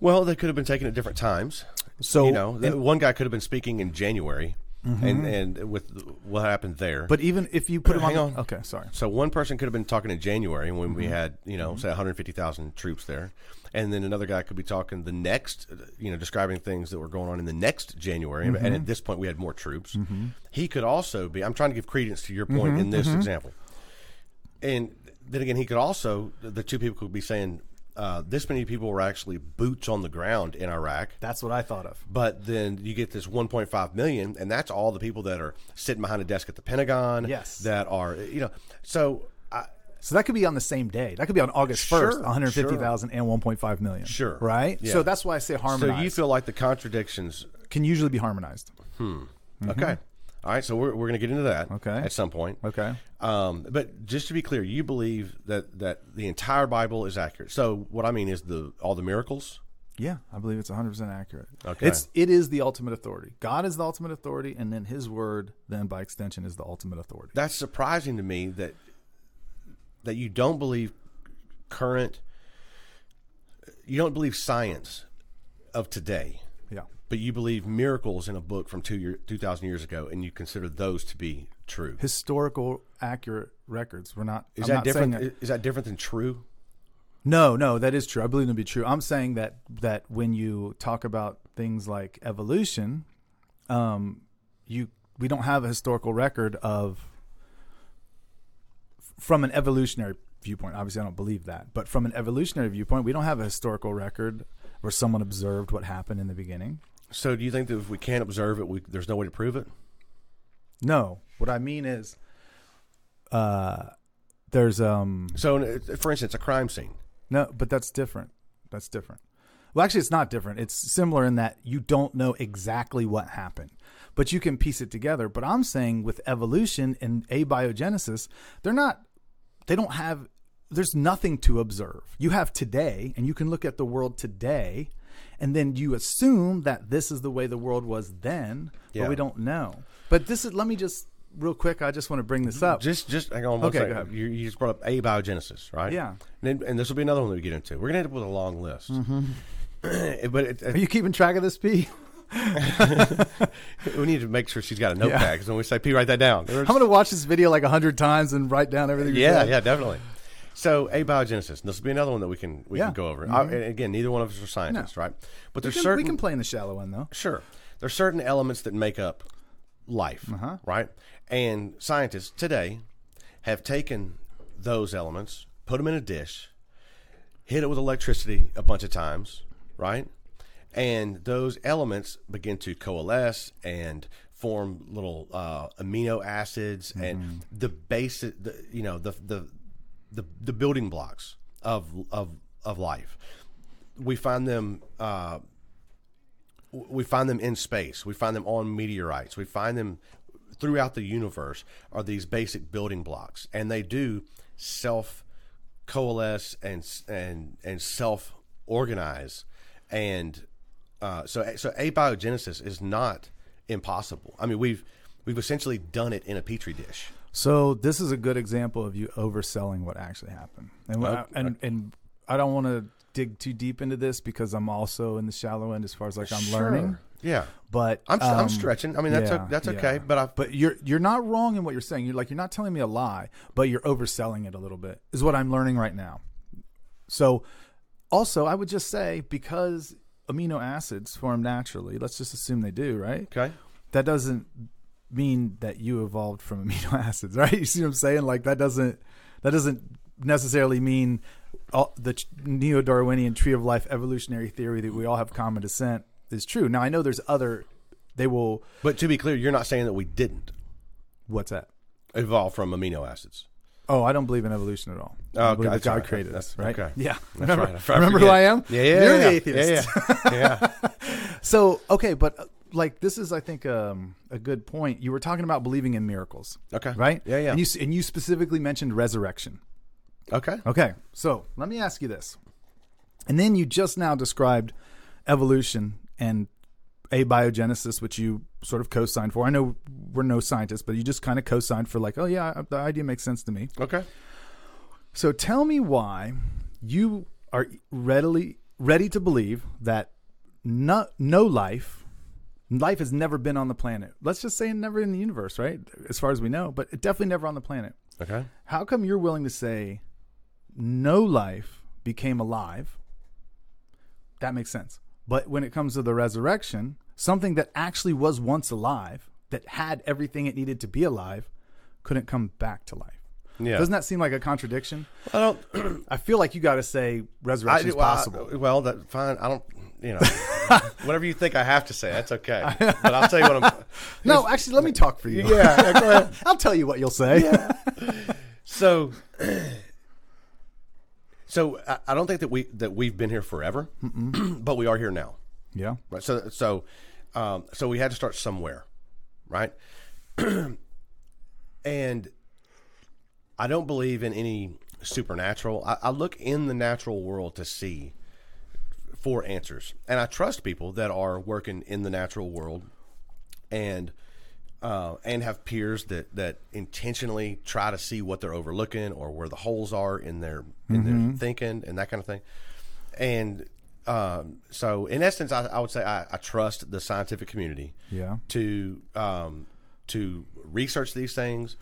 Well, they could have been taken at different times. So you know, the, one guy could have been speaking in January, and and with what happened there. Mm-hmm. But even if you put them on, on. okay, sorry. so one person could have been talking in January when Mm-hmm. we had, you know, say 150,000 troops there, and then another guy could be talking the next, uh, you know, describing things that were going on in the next January. Mm-hmm. And at this point, we had more troops. He could also be. I'm trying to give credence to your point Mm-hmm. in this example, and then again, he could also the two people could be saying. Uh, this many people were actually boots on the ground in Iraq. That's what I thought of. But then you get this 1.5 million, and that's all the people that are sitting behind a desk at the Pentagon. Yes. That are, you know, so I, So that could be on the same day. That could be on August Sure, 1st, 150,000 and 1.5 million. Sure. Right? Yeah. So that's why I say harmonized. so you feel like the contradictions. can usually be harmonized. Hmm. Okay. All right. So we're, we're going to get into that. Okay. At some point. Okay. Um, but just to be clear, you believe that that the entire Bible is accurate. So what I mean is the all the miracles. Yeah, I believe it's 100% accurate. Okay. It's it is the ultimate authority. God is the ultimate authority and then his word then by extension is the ultimate authority. That's surprising to me that that you don't believe current. You don't believe science of today. But you believe miracles in a book from two year, two thousand years ago, and you consider those to be true. Historical accurate records. We're not Is I'm that not different? Is that different than true? No, no, that is true. I believe it to be true. I'm saying that that when you talk about things like evolution, um, you we don't have a historical record of from an evolutionary viewpoint. Obviously, I don't believe that, but from an evolutionary viewpoint, we don't have a historical record where someone observed what happened in the beginning. So, do you think that if we can't observe it, we, there's no way to prove it? No, what I mean is, uh, there's um So, for instance, a crime scene. No, but that's different. That's different. Well, actually, it's not different. It's similar in that you don't know exactly what happened, but you can piece it together. But I'm saying with evolution and abiogenesis, they're not, they don't have, there's nothing to observe. You have today, and you can look at the world today, and then you assume that this is the way the world was then, Yeah. but we don't know. But this is, let me just, real quick, I just want to bring this up. Just, just hang on one Okay, second. You, you just brought up abiogenesis, right? Yeah. And, then, and this will be another one that we get into. We're going to end up with a long list. Mm-hmm. <clears throat> but it, Are you keeping track of this, P? <laughs> we need to make sure she's got a notepad because when we say P, write that down. I'm going to watch this video like a hundred times and write down everything. Yeah, said. yeah, definitely. So abiogenesis. This will be another one that we can we Yeah. Mm-hmm. can go over. I, again, neither one of us are scientists, right? But We there's can, certain we can play in the shallow end though. sure there's certain elements that make up life, Uh-huh. right? And scientists today have taken those elements, put them in a dish, hit it with electricity a bunch of times, right? And those elements begin to coalesce and form little uh, amino acids and the basic, the, you know, the, the the the building blocks of of of life. We find them. Uh, we find them in space. We find them on meteorites. We find them throughout the universe are these basic building blocks, and they do self coalesce and and and self organize, and uh, so so abiogenesis is not impossible. I mean, we've we've essentially done it in a petri dish. So this is a good example of you overselling what actually happened. And what I- Okay. and and I don't want to dig too deep into this because I'm also in the shallow end as far as like I'm learning. Yeah, But I'm um, I'm stretching. I mean, that's yeah, o that's yeah. okay. But I But you're you're not wrong in what you're saying. You're like you're not telling me a lie, but you're overselling it a little bit. Is what I'm learning right now. So also I would just say because amino acids form naturally, let's just assume they do, right? okay. That doesn't mean that you evolved from amino <laughs> acids, right? You see what I'm saying? Like that doesn't that doesn't necessarily mean all, the neo-Darwinian tree of life evolutionary theory that we all have common descent is true. Now I know there's other they will But to be clear, you're not saying that we didn't what's that? evolve from amino acids. Oh, I don't believe in evolution at all. Oh, believe that God right. created That's- us, right? okay. Yeah. That's remember right. Remember who. I am? Yeah, yeah, You're yeah. the atheist. Yeah, yeah. <laughs> yeah. So, okay, but like this is, I think, um, a good point. You were talking about believing in miracles. Okay. Right? Yeah, yeah. And you, and you specifically mentioned resurrection. Okay. Okay, so let me ask you this. And then you just now described evolution and abiogenesis, which you sort of co signed for. I know we're no scientists, but you just kind of co signed for, like, oh, yeah, the idea makes sense to me. Okay. So tell me why you are readily ready to believe that no, no life, life has never been on the planet. Let's just say never in the universe, right? As far as we know, but definitely never on the planet. Okay. How come you're willing to say no life became alive? That makes sense. But when it comes to the resurrection, something that actually was once alive, that had everything it needed to be alive, couldn't come back to life. Yeah. Doesn't that seem like a contradiction? I don't. <clears throat> I feel like you got to say resurrection is well, I- possible. well, that fine. I don't. You know, whatever you think I have to say, that's okay. But I'll tell you what I'm. <laughs> no, actually, let me talk for you. Yeah, yeah, go ahead. <laughs> I'll tell you what you'll say. So, so I, I don't think that we that we've been here forever, <clears throat> but we are here now. Yeah. Right. So so um, so we had to start somewhere, right? <clears throat> and I don't believe in any supernatural. I, I look in the natural world to see for answers, and I trust people that are working in the natural world, and uh, and have peers that that intentionally try to see what they're overlooking or where the holes are in their in their thinking and that kind of thing. And um, so, in essence, I, I would say I, I trust the scientific community Yeah. to um, to research these things,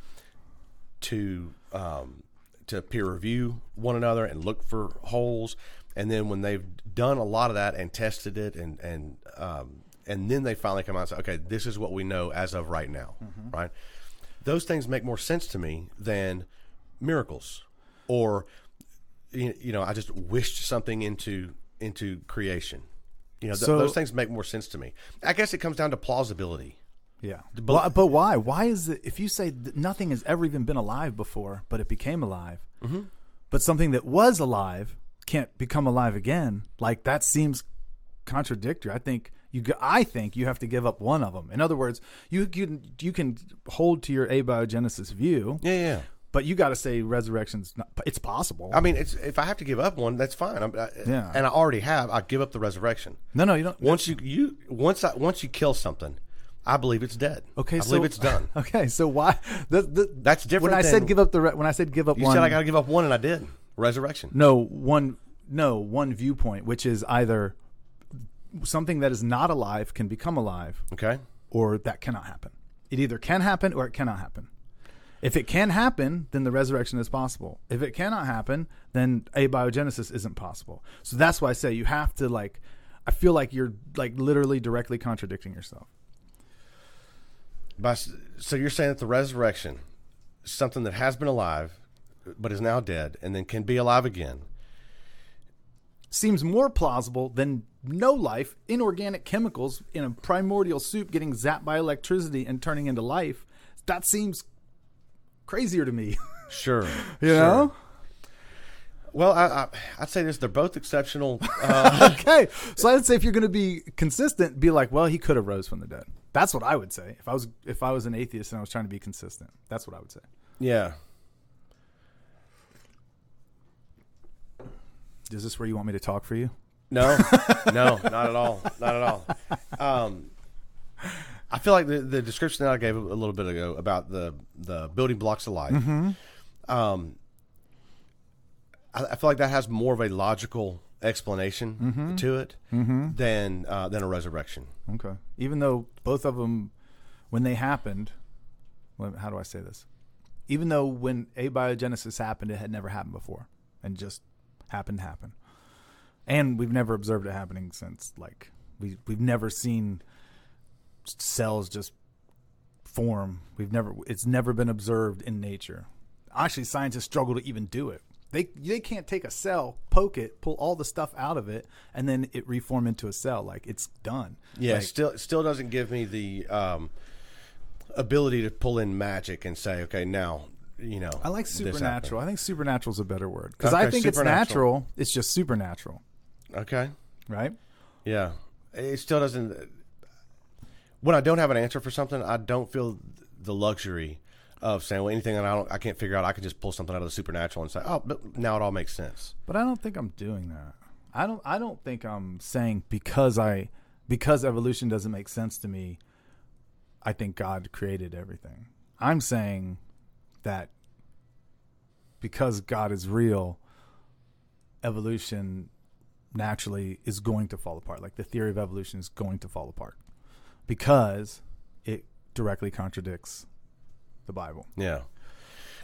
to um, to peer review one another and look for holes, and then when they've done a lot of that and tested it and and um, and then they finally come out and say, okay, this is what we know as of right now, right? Those things make more sense to me than miracles, or you you know, I just wished something into into creation. You know, th- So- those things make more sense to me. I guess it comes down to plausibility. Yeah. But, but why? Why is it, if you say that nothing has ever even been alive before, but it became alive, Mm-hmm. but something that was alive can't become alive again, like that seems contradictory. I think you, I think you have to give up one of them. In other words, you can, you can hold to your abiogenesis view, Yeah, yeah. but you got to say resurrection's not, it's possible. I mean, it's if I have to give up one, that's fine. I'm, I, Yeah. and I already have. I give up the resurrection. no, no, you don't. Once you you once I once you kill something, I believe it's dead. Okay, I so believe it's done. <laughs> Okay, so why? The, the, That's different When I said give up the re- when I said give up You one, said I got to give up one, and I did. Resurrection. no one no one viewpoint, which is either something that is not alive can become alive, Okay. or that cannot happen. It either can happen or it cannot happen. If it can happen, then the resurrection is possible. If it cannot happen, then abiogenesis isn't possible. So that's why I say you have to like. I feel like you're like literally directly contradicting yourself. By, so you're saying that the resurrection, something that has been alive, but is now dead, and then can be alive again. seems more plausible than no life, inorganic chemicals in a primordial soup getting zapped by electricity and turning into life. That seems crazier to me. <laughs> Sure. You know? Well, I, I, I'd say this: they're both exceptional. <laughs> Uh, okay. So I'd say if you're going to be consistent, be like, well, he could have rose from the dead. That's what I would say. If I was if I was an atheist and I was trying to be consistent, that's what I would say. yeah. Is this where you want me to talk for you? No, <laughs> no, not at all. Not at all. Um, I feel like the, the description that I gave a little bit ago about the the building blocks of life. Um, I, I feel like that has more of a logical explanation to it than uh, than a resurrection. Okay. Even though both of them, when they happened, well, how do I say this? Even though when abiogenesis happened, it had never happened before, and just happened to happen, and we've never observed it happening since. Like we we've never seen cells just form. We've never it's never been observed in nature. Actually, scientists struggle to even do it. They they can't take a cell, poke it, pull all the stuff out of it, and then it reform into a cell. Like it's done. Yeah, Like, still still doesn't give me the um, ability to pull in magic and say, okay, now you know. I like supernatural. I think supernatural is a better word because I think it's natural. It's just supernatural. Okay. right? Yeah, it still doesn't. When I don't have an answer for something, I don't feel the luxury of saying, "Well, anything that I don't, I can't figure out, I can just pull something out of the supernatural and say, oh, but now it all makes sense." But I don't think I'm doing that. I don't. I don't think I'm saying because I because evolution doesn't make sense to me. I think God created everything. I'm saying that because God is real, evolution naturally is going to fall apart. Like the theory of evolution is going to fall apart because it directly contradicts the Bible. Yeah,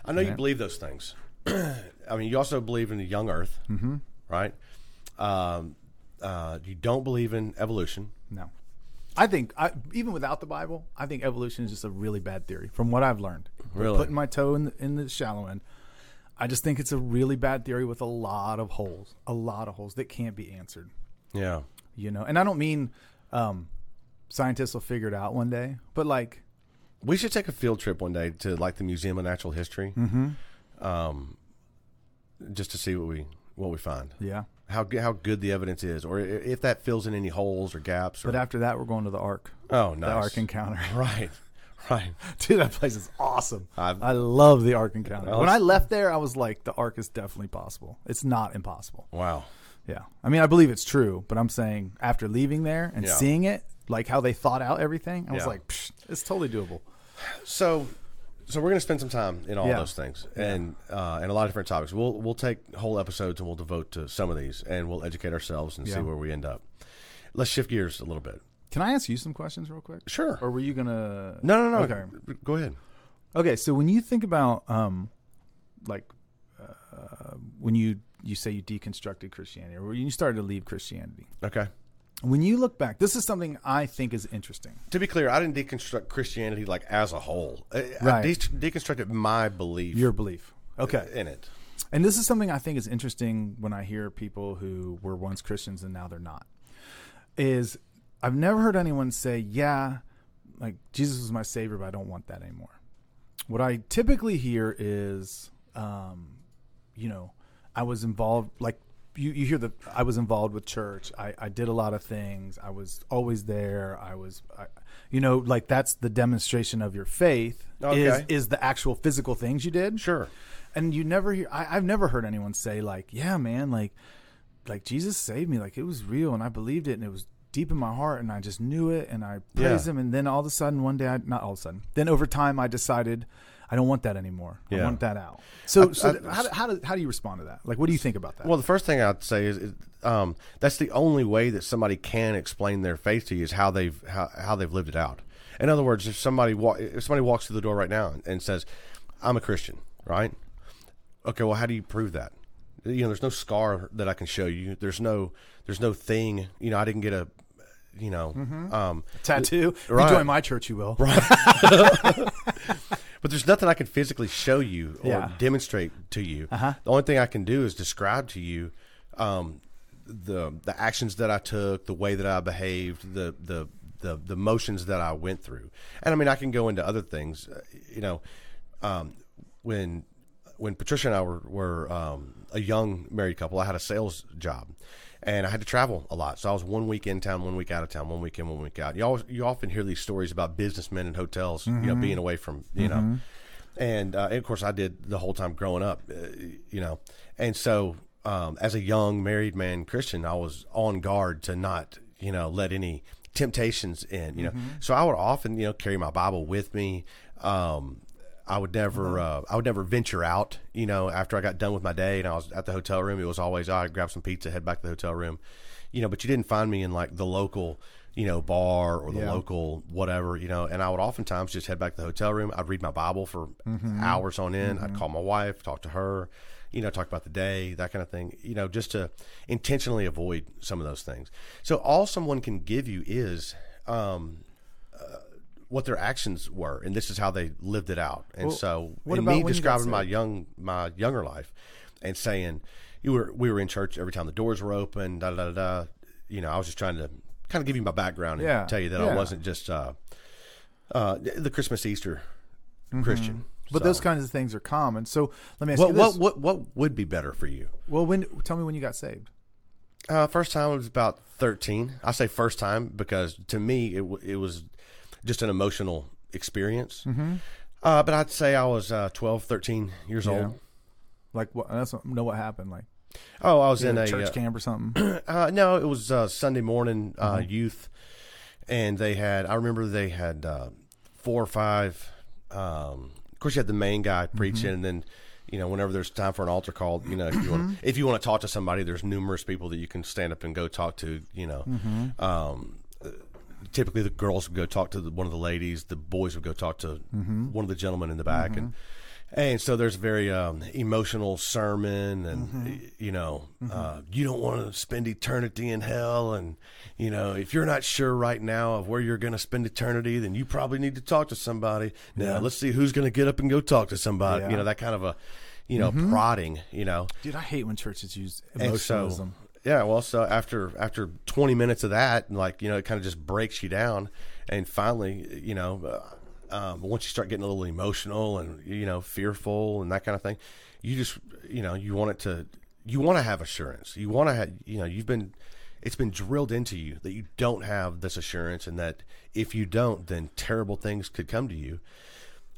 I know you believe those things. <clears throat> I mean, you also believe in the young Earth, mm-hmm. right? Um, uh, you don't believe in evolution. No. I think I, even without the Bible, I think evolution is just a really bad theory. From what I've learned, Really? putting my toe in the, in the shallow end, I just think it's a really bad theory with a lot of holes, a lot of holes that can't be answered. Yeah, You know, and I don't mean um, scientists will figure it out one day, but like we should take a field trip one day to like the Museum of Natural History, mm-hmm. um, just to see what we what we find. yeah. How how good the evidence is, or if that fills in any holes or gaps. Or, But after that, we're going to the Ark, oh, nice. the Ark Encounter. <laughs> right, right. <laughs> Dude, that place is awesome. I've- I love the Ark Encounter. Well, when I left there, I was like, the Ark is definitely possible. It's not impossible. Wow. Yeah. I mean, I believe it's true, but I'm saying after leaving there and Yeah. seeing it, like how they thought out everything, I was Yeah. like, Psh, it's totally doable. So, so we're going to spend some time in all Yeah. those things and uh, and a lot of different topics. We'll we'll take whole episodes and we'll devote to some of these, and we'll educate ourselves and see where we end up. Let's shift gears a little bit. Can I ask you some questions real quick? Sure. Or were you gonna? No, no, no. Okay. Go ahead. Okay. So when you think about, um, like, uh, when you you say you deconstructed Christianity, or when you started to leave Christianity, Okay. When you look back, this is something I think is interesting. To be clear, I didn't deconstruct Christianity like as a whole. I, I Right. de- deconstructed my belief Your belief. Okay. in it. And this is something I think is interesting when I hear people who were once Christians and now they're not. Is I've never heard anyone say, "Yeah, like Jesus was my savior, but I don't want that anymore." What I typically hear is, um, you know, I was involved. Like you, you hear that I was involved with church. I, I did a lot of things. I was always there. I was, I, you know, like that's the demonstration of your faith. Is Okay. is the actual physical things you did? Sure. and you never hear I, i've never heard anyone say like yeah man like like jesus saved me like it was real and i believed it and it was deep in my heart and i just knew it and i praised Yeah. him and then all of a sudden one day i not all of a sudden then over time i decided i don't want that anymore i want that out so I- so I- how, do- how, do, how do you respond to that like what do you think about that Well, the first thing I'd say is, is um, that's the only way that somebody can explain their faith to you is how they've how, how they've lived it out. In other words, if somebody wa- if somebody walks through the door right now and, and says, "I'm a Christian," right? Okay, well, how do you prove that? You know, there's no scar that I can show you. There's no there's no thing. You know, I didn't get a you know um, tattoo if right. you join my church you will <laughs> <laughs> But there's nothing I can physically show you or Yeah. demonstrate to you. Uh-huh. The only thing I can do is describe to you um, the the actions that I took, the way that I behaved, the the the the motions that I went through. And I mean, I can go into other things. Uh, You know, um, when when Patricia and I were were um, a young married couple, I had a sales job. And I had to travel a lot, so I was one week in town, one week out of town, one week in, one week out. You always, you often hear these stories about businessmen in hotels, you know, being away from, you know, and, uh, and of course I did the whole time growing up, uh, you know, and so um, as a young married man Christian, I was on guard to not, you know, let any temptations in, you know. So I would often, you know, carry my Bible with me. Um, I would never, uh, I would never venture out. You know, after I got done with my day and I was at the hotel room, it was always oh, I'd grab some pizza, head back to the hotel room. You know, but you didn't find me in like the local, you know, bar or the Yeah. local whatever. You know, and I would oftentimes just head back to the hotel room. I'd read my Bible for hours on end. I'd call my wife, talk to her. You know, talk about the day, that kind of thing. You know, just to intentionally avoid some of those things. So all someone can give you is. Um, what their actions were, and this is how they lived it out. And Well, so, what in me you describing my young my younger life, and saying you were we were in church every time the doors were open, da da da da. You know, I was just trying to kind of give you my background and Yeah, tell you that yeah. I wasn't just uh, uh, the Christmas Easter Mm-hmm. Christian. But those kinds of things are common. So let me ask What, you this. what what what would be better for you? Well, when tell me when you got saved. Uh, first time was about thirteen. I say first time because to me it it was just an emotional experience. Mm-hmm. Uh, but I'd say I was uh, 12, 13 years Yeah. old. Like what? I don't know what happened. Like Oh, I was in a church uh, camp or something. <clears throat> Uh, no, it was uh, Sunday morning uh, Mm-hmm. youth, and they had. I remember they had uh, four or five. Um, of course, you had the main guy Mm-hmm. preaching, and then you know whenever there's time for an altar call, you know if you want Mm-hmm. if you want to talk to somebody, there's numerous people that you can stand up and go talk to. You know, Mm-hmm. um, typically the girls would go talk to the, one of the ladies, the boys would go talk to Mm-hmm. one of the gentlemen in the back, and and so there's a very um, emotional sermon, and Mm-hmm. you know, uh, you don't want to spend eternity in hell, and you know, if you're not sure right now of where you're going to spend eternity, then you probably need to talk to somebody. Now, Yeah. let's see who's going to get up and go talk to somebody. Yeah. Mm-hmm. You know, that kind of a, you know, prodding. You know, Dude, I hate when churches use and so, emotionalism. Yeah, well, so after after 20 minutes of that, like you know, it kind of just breaks you down, and finally, you know, uh, um, once you start getting a little emotional and you know fearful and that kind of thing, you just you know you want it to you want to have assurance. You want to have you know you've been it's been drilled into you that you don't have this assurance, and that if you don't, then terrible things could come to you.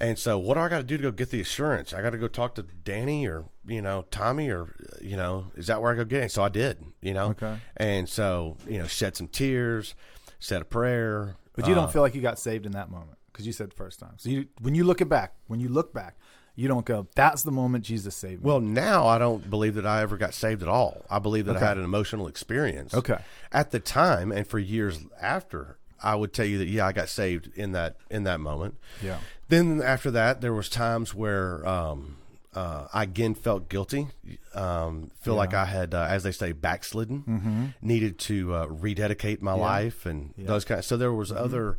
And so, what do I got to do to go get the assurance? I got to go talk to Danny or you know Tommy or you know is that where I go get it? So I did, you know. Okay. And so you know, shed some tears, said a prayer. But you Uh, don't feel like you got saved in that moment because you said the first time. So you, when you look it back, when you look back, you don't go, "That's the moment Jesus saved me." Well, now I don't believe that I ever got saved at all. I believe that Okay. I had an emotional experience. Okay. At the time, and for years after, I would tell you that yeah, I got saved in that in that moment. Yeah. Then after that, there was times where um, uh, I again felt guilty. Um, feel like I had, uh, as they say, backslidden. Needed to uh, rededicate my life and those kind. so there was other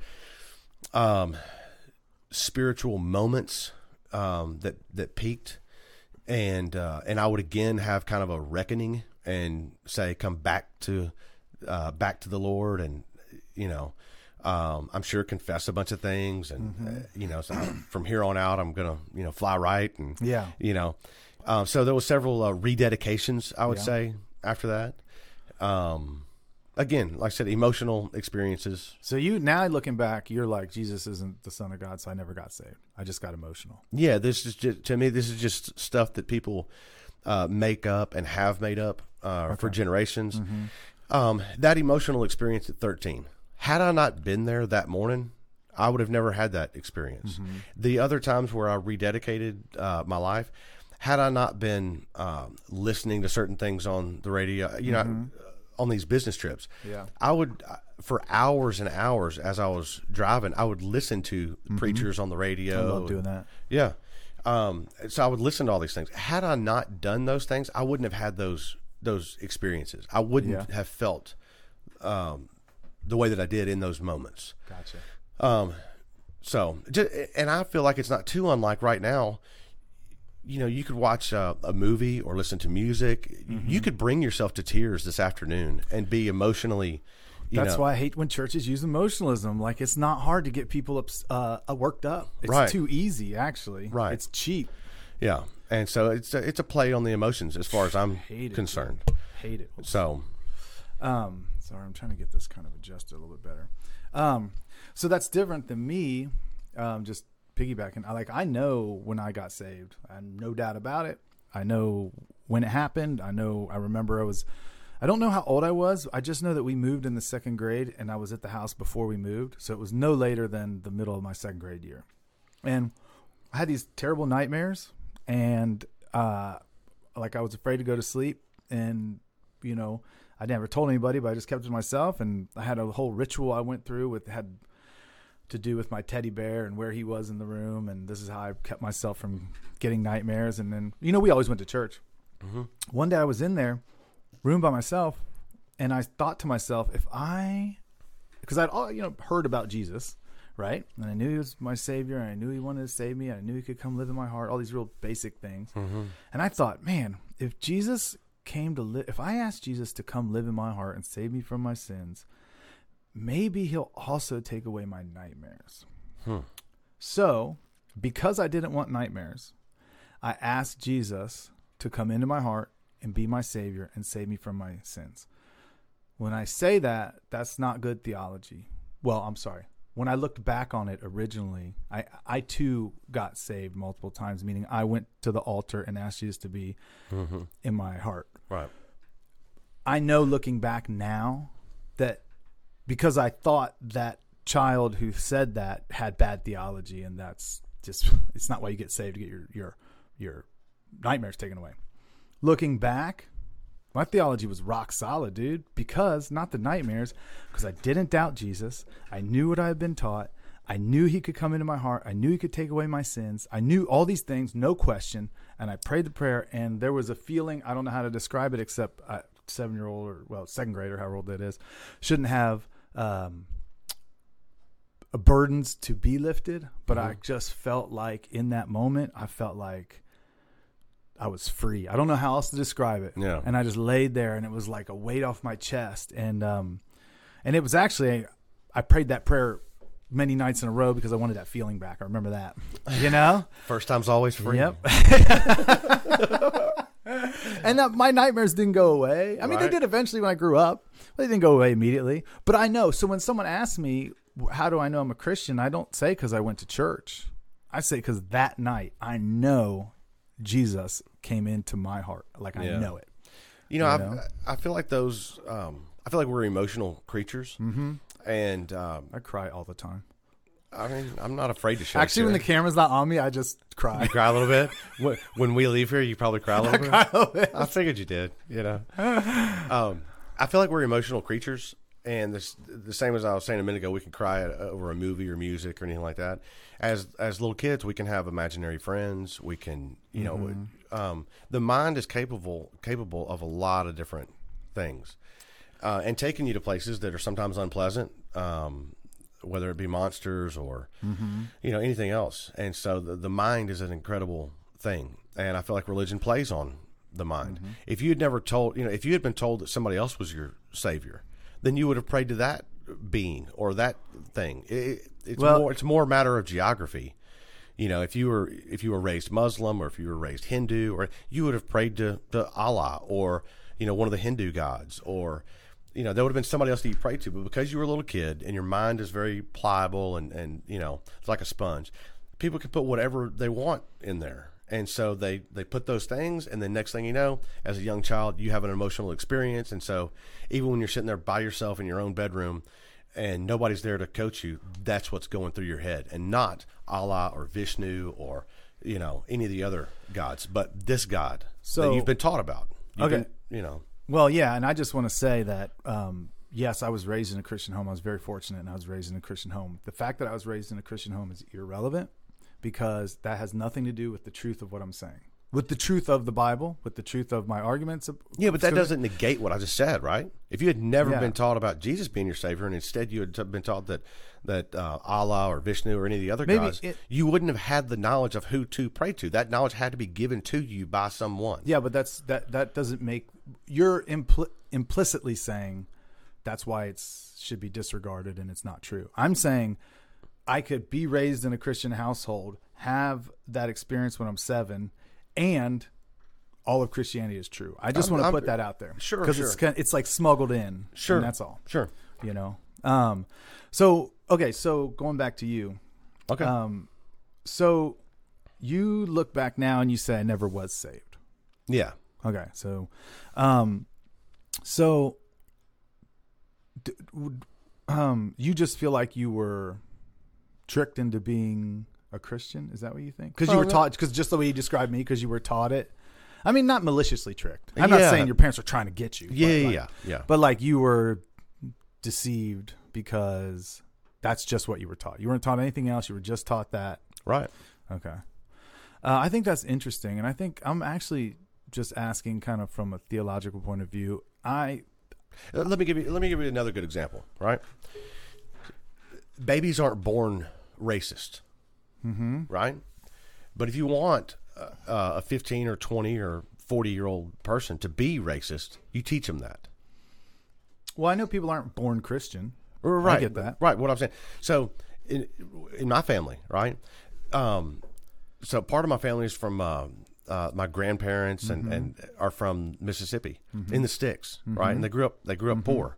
um, spiritual moments um, that that peaked, and uh, and I would again have kind of a reckoning and say, come back to uh, back to the Lord, and you know. Um, I'm sure confess a bunch of things, and uh, you know, so <clears throat> from here on out, I'm gonna, you know, fly right, and Yeah. you know, um, so there was several uh, rededications, I would Yeah. say, after that. Um, again, like I said, emotional experiences. So you now looking back, you're like, Jesus isn't the Son of God, so I never got saved. I just got emotional. Yeah, this is just to me. This is just stuff that people uh, make up and have made up uh, for generations. Um, that emotional experience at 13. Had I not been there that morning, I would have never had that experience. The other times where I rededicated uh, my life, had I not been um, listening to certain things on the radio, you know, on these business trips, Yeah. I would uh, for hours and hours as I was driving, I would listen to preachers on the radio. I love doing that. Yeah. Um, so I would listen to all these things. Had I not done those things, I wouldn't have had those those experiences. I wouldn't Yeah. have felt um, the way that I did in those moments. Gotcha. Um, so, and I feel like it's not too unlike right now. You know, you could watch uh, a movie or listen to music. Mm-hmm. You could bring yourself to tears this afternoon and be emotionally. You That's know, why I hate when churches use emotionalism. Like it's not hard to get people uh, uh, worked up. It's Right. too easy, actually. Right. It's cheap. Yeah, and so it's a, it's a play on the emotions as far as I'm Hate it. concerned. Hate it. So, Um, sorry, I'm trying to get this kind of adjusted a little bit better. Um, so that's different than me. Um, just piggybacking. I like I know when I got saved. I no doubt about it. I know when it happened. I know. I remember I was. I don't know how old I was. I just know that we moved in the second grade, and I was at the house before we moved. So it was no later than the middle of my second grade year, and I had these terrible nightmares, and uh, like I was afraid to go to sleep, and you know I never told anybody, but I just kept it to myself. And I had a whole ritual I went through with had to do with my teddy bear and where he was in the room, and this is how I kept myself from getting nightmares. And then you know we always went to church. Mm-hmm. One day I was in there, room by myself, and I thought to myself, if I, because I'd all you know heard about Jesus, right? And I knew he was my savior, and I knew he wanted to save me, and I knew he could come live in my heart. All these real basic things, mm-hmm. and I thought, man, if Jesus came to live, if I asked Jesus to come live in my heart and save me from my sins, maybe he'll also take away my nightmares. Hmm. So because I didn't want nightmares, I asked Jesus to come into my heart and be my savior and save me from my sins. When I say that, that's not good theology. Well, I'm sorry. When I looked back on it originally, I I too got saved multiple times, meaning I went to the altar and asked Jesus to be mm-hmm. in my heart. Right. I know looking back now that because I thought that child who said that had bad theology and that's just it's not why you get saved to get your your your nightmares taken away. Looking back, my theology was rock solid, dude, because not the nightmares, because I didn't doubt Jesus. I knew what I had been taught. I knew he could come into my heart. I knew he could take away my sins. I knew all these things, no question. And I prayed the prayer, and there was a feeling I don't know how to describe it except a seven year old or, well, second grader, however old that is, shouldn't have um, burdens to be lifted. But I just felt like in that moment, I felt like I was free. I don't know how else to describe it. Yeah. And I just laid there, and it was like a weight off my chest. And um, and it was actually I prayed that prayer many nights in a row because I wanted that feeling back. I remember that. You know. <laughs> First time's always free. Yep. <laughs> <laughs> and that, my nightmares didn't go away. I mean, they did eventually when I grew up. They didn't go away immediately. But I know. So when someone asks me, "How do I know I'm a Christian?" I don't say because I went to church. I say because that night I know Jesus came into my heart. Like I Yeah. know it. You know, You I know? I feel like those. Um, I feel like we're emotional creatures, mm-hmm. And um, I cry all the time. I mean, I'm not afraid to show. Actually, when the camera's not on me, I just cry. you cry a little bit. <laughs> When- we leave here, you probably cry a little bit. I figured you did. You know, um, I feel like we're emotional creatures, and this the same as I was saying a minute ago. We can cry at, over a movie or music or anything like that. As as little kids, we can have imaginary friends. We can, you know, um, the mind is capable capable of a lot of different things, uh, and taking you to places that are sometimes unpleasant. Um, whether it be monsters or you know anything else. And so the, the mind is an incredible thing, and I feel like religion plays on the mind. If you had never told, you know, if you had been told that somebody else was your savior, then you would have prayed to that being or that thing. It- it's Well- more it's more a matter of geography. You know, if you were if you were raised Muslim or if you were raised Hindu, or you would have prayed to, to Allah or you know one of the Hindu gods, or you know there would have been somebody else that you prayed to. But because you were a little kid and your mind is very pliable and and you know it's like a sponge, people can put whatever they want in there, and so they they put those things, and then next thing you know, as a young child, you have an emotional experience, and so even when you're sitting there by yourself in your own bedroom and nobody's there to coach you, that's what's going through your head, and not Allah or Vishnu or you know any of the other gods, but this God So- that you've been taught about. You've Okay. been, you know, Well, yeah, and I just want to say that um, yes, I was raised in a Christian home. I was very fortunate, and I was raised in a Christian home. The fact that I was raised in a Christian home is irrelevant because that has nothing to do with the truth of what I'm saying, with the truth of the Bible, with the truth of my arguments. yeah, but that doesn't negate what I just said, right? If you had never Yeah. been taught about Jesus being your savior, and instead you had been taught that that uh, Allah or Vishnu or any of the other Maybe gods, it- you wouldn't have had the knowledge of who to pray to. That knowledge had to be given to you by someone. Yeah, but that's that. That doesn't make you're impl- implicitly saying that's why it should be disregarded and it's not true. I'm saying I could be raised in a Christian household, have that experience when I'm seven, and all of Christianity is true. I just I'm- want to I'm- put that out there, Sure, because it's sure. kind it's like smuggled in. Sure, and that's all. Sure. You know. Um. So okay. So going back to you. Okay. Um. So you look back now and you say I never was saved. yeah. Okay, so, um, so, d- um, you just feel like you were tricked into being a Christian? Is that what you think? Because you were no. taught, because just the way you described me, because you were taught it. I mean, not maliciously tricked. I'm not saying your parents are trying to get you. Yeah, but yeah, like- yeah, yeah. But like you were deceived because that's just what you were taught. You weren't taught anything else. You were just taught that. Right. Okay. Uh, I think that's interesting, and I think I'm actually just asking, kind of from a theological point of view. I Uh, Let me give you. Let me give you another good example. Right. Babies aren't born racist. Mm-hmm. Right. But if you want uh, uh, a 15 or 20 or 40 year old person to be racist, you teach them that. well, I know people aren't born Christian. Right. I get that. Right. What I'm saying. So, in in my family, right, um, so part of my family is from uh, uh, my grandparents and, and are from Mississippi in the sticks, right? And they grew up they grew up poor,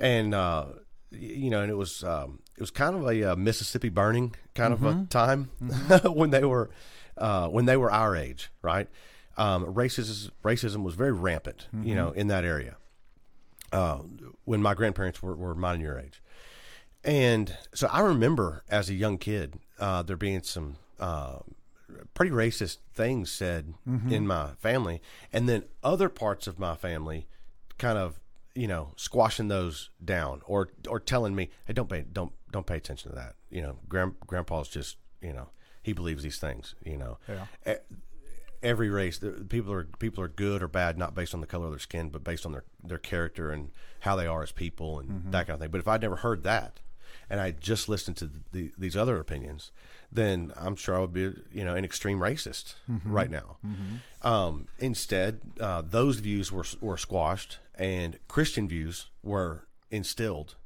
and uh, you know, and it was um, it was kind of a uh, Mississippi burning kind of a time <laughs> when they were uh, when they were our age, right? Um, racism racism was very rampant, you know, in that area uh, when my grandparents were, were mine your age. And so I remember as a young kid, uh, there being some uh, pretty racist things said in my family, and then other parts of my family kind of you know squashing those down or or telling me, hey, don't pay don't don't pay attention to that. You know, grand, grandpa's just you know he believes these things. You know, Yeah. E- every race the- people are people are good or bad not based on the color of their skin but based on their their character and how they are as people and that kind of thing. But if i'd never heard that and i just listened to the, these other opinions then i'm sure i would be you know an extreme racist right now. Um, instead uh, those views were were squashed and christian views were instilled.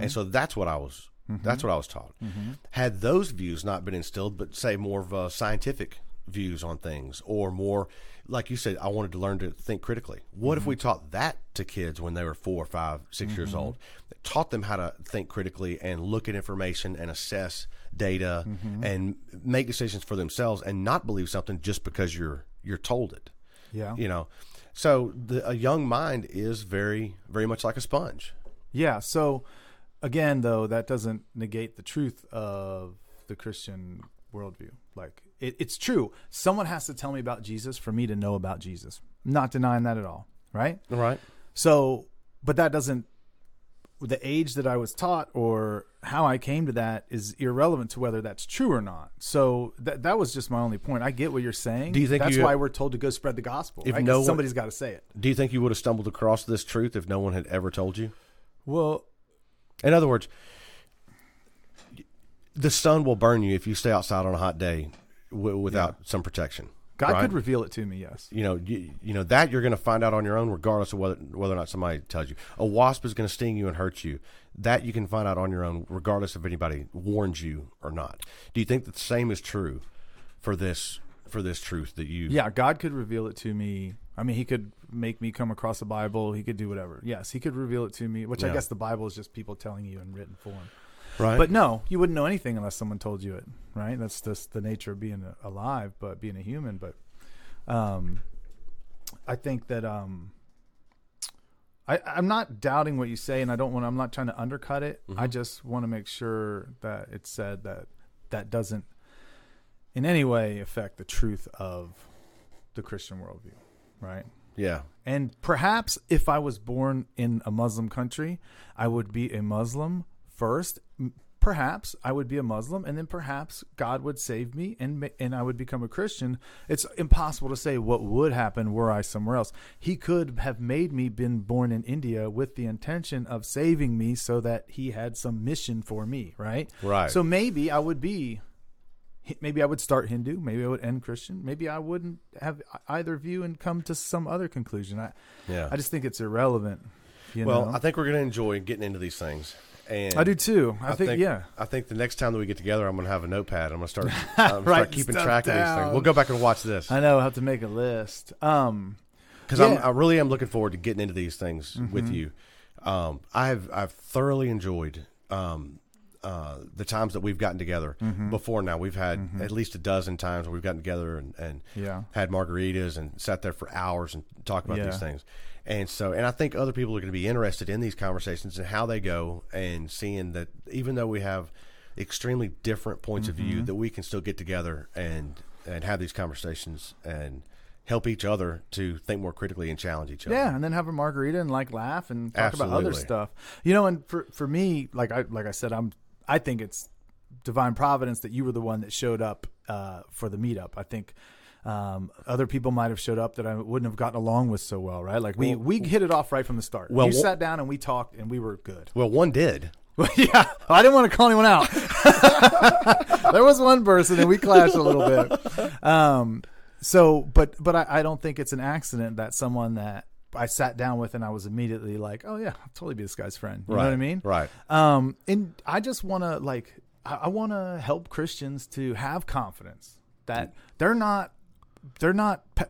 And so that's what i was that's mm-hmm. what i was taught. Mm-hmm. Had those views not been instilled but say more of a scientific views on things or more like you said i wanted to learn to think critically. What if we mm-hmm. taught that to kids when they were four five 6 years old? Taught them how to think critically and look at information and assess data and make decisions for themselves and not believe something just because you're you're told it. Yeah. you know? So the, a young mind is very very much like a sponge. Yeah. So again, though, that doesn't negate the truth of the Christian worldview. Like it, it's true. Someone has to tell me about Jesus for me to know about Jesus. I'm not denying that at all. Right. right So, but that doesn't. The age that I was taught or how I came to that is irrelevant to whether that's true or not. So that that was just my only point. I get what you're saying. Do you think that's you- why we're told to go spread the gospel? If right? no one- somebody's got to say it. do you think you would have stumbled across this truth if no one had ever told you Well, In other words, the sun will burn you if you stay outside on a hot day w- without some protection. God right? could reveal it to me. Yes. you know, you, you know that you're going to find out on your own, regardless of whether whether or not somebody tells you. A wasp is going to sting you and hurt you. That you can find out on your own, regardless if anybody warns you or not. Do you think that the same is true for this for this truth that you? Yeah, God could reveal it to me. I mean, He could make me come across the Bible. He could do whatever. Yes, He could reveal it to me, which I Yeah. guess the Bible is just people telling you in written form. right. But no, you wouldn't know anything unless someone told you it, right? That's just the nature of being a- alive, but being a human. But um, I think that um, I, I'm not doubting what you say, and I don't want. I'm not trying to undercut it. I just want to make sure that it's said that that doesn't in any way affect the truth of the Christian worldview, right? yeah, And perhaps if I was born in a Muslim country, I would be a Muslim first. Perhaps I would be a Muslim, and then perhaps God would save me, and and I would become a Christian. It's impossible to say what would happen were I somewhere else. He could have made me been born in India with the intention of saving me, so that He had some mission for me, right? Right. So maybe I would be maybe I would start Hindu, maybe I would end Christian, maybe I wouldn't have either view and come to some other conclusion. I yeah. I just think it's irrelevant. You well, know? I think we're going to enjoy getting into these things. And I do too. I, think, yeah. I think the next time that we get together, I'm going to have a notepad. I'm going to start, <laughs> um, start keeping track of these things. We'll go back and watch this I know. I have to make a list. Um, because Yeah. Mm-hmm. I really am looking forward to getting into these things with you. Um, I have I've thoroughly enjoyed um, uh, the times that we've gotten together Mm-hmm. before. Now we've had at least a dozen times where we've gotten together and, and Yeah. had margaritas and sat there for hours and talked about Yeah. these things. And so, and I think other people are going to be interested in these conversations and how they go, and seeing that even though we have extremely different points of Mm-hmm. view, that we can still get together and and have these conversations and help each other to think more critically and challenge each other. yeah, and then have a margarita and like laugh and talk about other stuff. You know, and for for me, like I like I said, I'm I think it's divine providence that you were the one that showed up uh, for the meetup. I think. Um, other people might have showed up that I wouldn't have gotten along with so well, right? Like we, we hit it off right from the start. Well, you sat down and we talked and we were good. Well, one did. Well, <laughs> yeah, I didn't want to call anyone out. <laughs> there was one person, and we clashed a little bit. Um, so, but but I, I don't think it's an accident that someone that I sat down with and I was immediately like, oh yeah, I'll totally be this guy's friend. You right. know what I mean? Right. Um, and I just want to like I, I want to help Christians to have confidence that they're not they're not pe-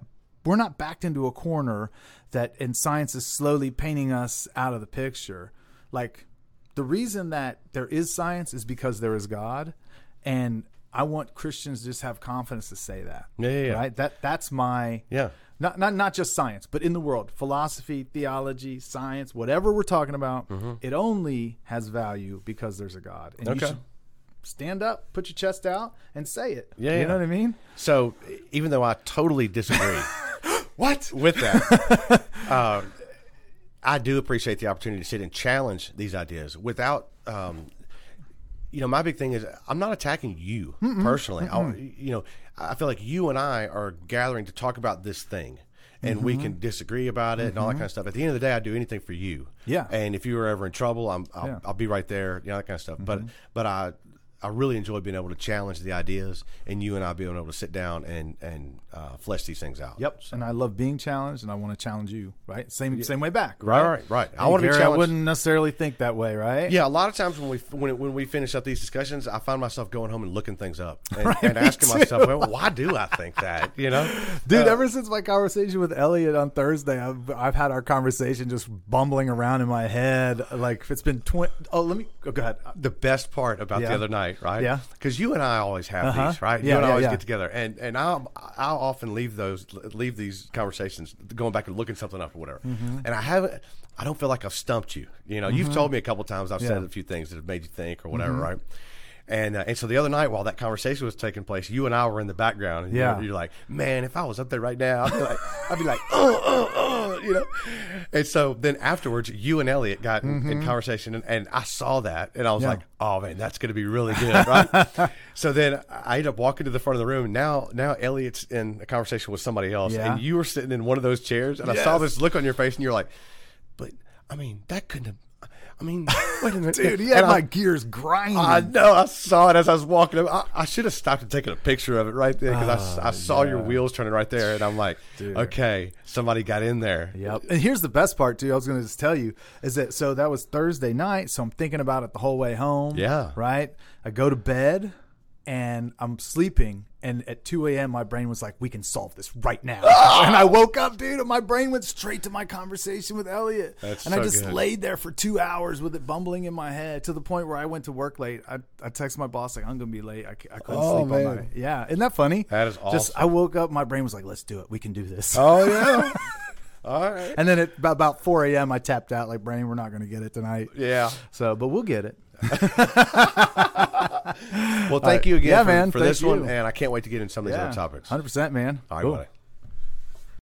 we're not backed into a corner that and science is slowly painting us out of the picture like the reason that there is science is because there is god and i want christians to just have confidence to say that Yeah, yeah, yeah. right that that's my Yeah. Not not not just science but in the world philosophy theology science whatever we're talking about it only has value because there's a god and Mm-hmm. Okay. stand up put your chest out and say it Yeah, you yeah. know what i mean So even though I totally disagree <laughs> what with that, uh, <laughs> I do appreciate the opportunity to sit and challenge these ideas without. Um, you know, my big thing is I'm not attacking you personally. I'll- you know, I feel like you and I are gathering to talk about this thing, and we mm-hmm. can disagree about it and all that mm-hmm. kind of stuff. At the end of the day, I do anything for you. Yeah. And if you were ever in trouble, I'm I'll, Yeah. I'll be right there. You know that kind of stuff. But mm-hmm. but I. I really enjoy being able to challenge the ideas, and you and I being able to sit down and and uh, flesh these things out. Yep. And I love being challenged, and I want to challenge you. Right. Same same way back. Right, right, right. I want to be Gary, I wouldn't necessarily think that way. Right. Yeah, a lot of times when we when, when we finish up these discussions, I find myself going home and looking things up <laughs> and, Right, and asking too. myself, well, why do I think that? You know, <laughs> Dude, Uh, ever since my conversation with Elliot on Thursday, I've, I've had our conversation just bumbling around in my head. Like it's been twenty. Oh, let me oh, go ahead. the best part about Yeah. the other night, right? Yeah. because you and I always have Uh-huh. these, right? Yeah, you and I always yeah. get together, and and I'll I'll often leave those leave these conversations going back and looking something up or whatever, Mm-hmm. and I haven't. I don't feel like I've stumped you. You know, you've told me a couple times I've said Yeah. Mm-hmm. a few things that have made you think or whatever, right? And uh, and so the other night while that conversation was taking place, you and I were in the background, and Yeah. you're, you're like, man, if I was up there right now, I'd be like, I'd be like, oh, oh, oh, you know. And so then afterwards, you and Elliot got in, in conversation, and, and I saw that, and I was Mm-hmm. Yeah. like, oh man, that's going to be really good, right? <laughs> so then I end up walking to the front of the room. Now, now Elliot's in a conversation with somebody else, Yeah. and you were sitting in one of those chairs, and I saw this look on your face, and you're like, but I mean, that couldn't have. I mean, wait a minute, <laughs> Dude, he And had I- my gears grinding. I know. I saw it as I was walking. up. I, I should have stopped and taken a picture of it right there because I saw your wheels turning right there, and I'm like, Ah, Dude. okay, somebody got in there. Yep. And here's the best part too. I was going to just tell you is that so that was Thursday night, so I'm thinking about it the whole way home. Yeah. Right. I go to bed and I'm sleeping, and at 2 a.m. my brain was like, "We can solve this right now." <laughs> and I woke up, dude, and my brain went straight to my conversation with Elliot. That's and I just good. laid there for two hours with it bumbling in my head to the point where I went to work late. I, I texted my boss like, "I'm going to be late. I couldn't Oh, sleep man. all night." Yeah, isn't that funny? That is awesome. Just. I woke up, my brain was like, "Let's do it. We can do this." Oh yeah. <laughs> <laughs> All right. And then at about, about 4 a.m., I tapped out like, Brain, we're not going to get it tonight. Yeah. So, but we'll get it. Well, thank you again Yeah, for, man. for this one, and I can't wait to get into some of these other topics. 100%, man. All right, Cool. buddy.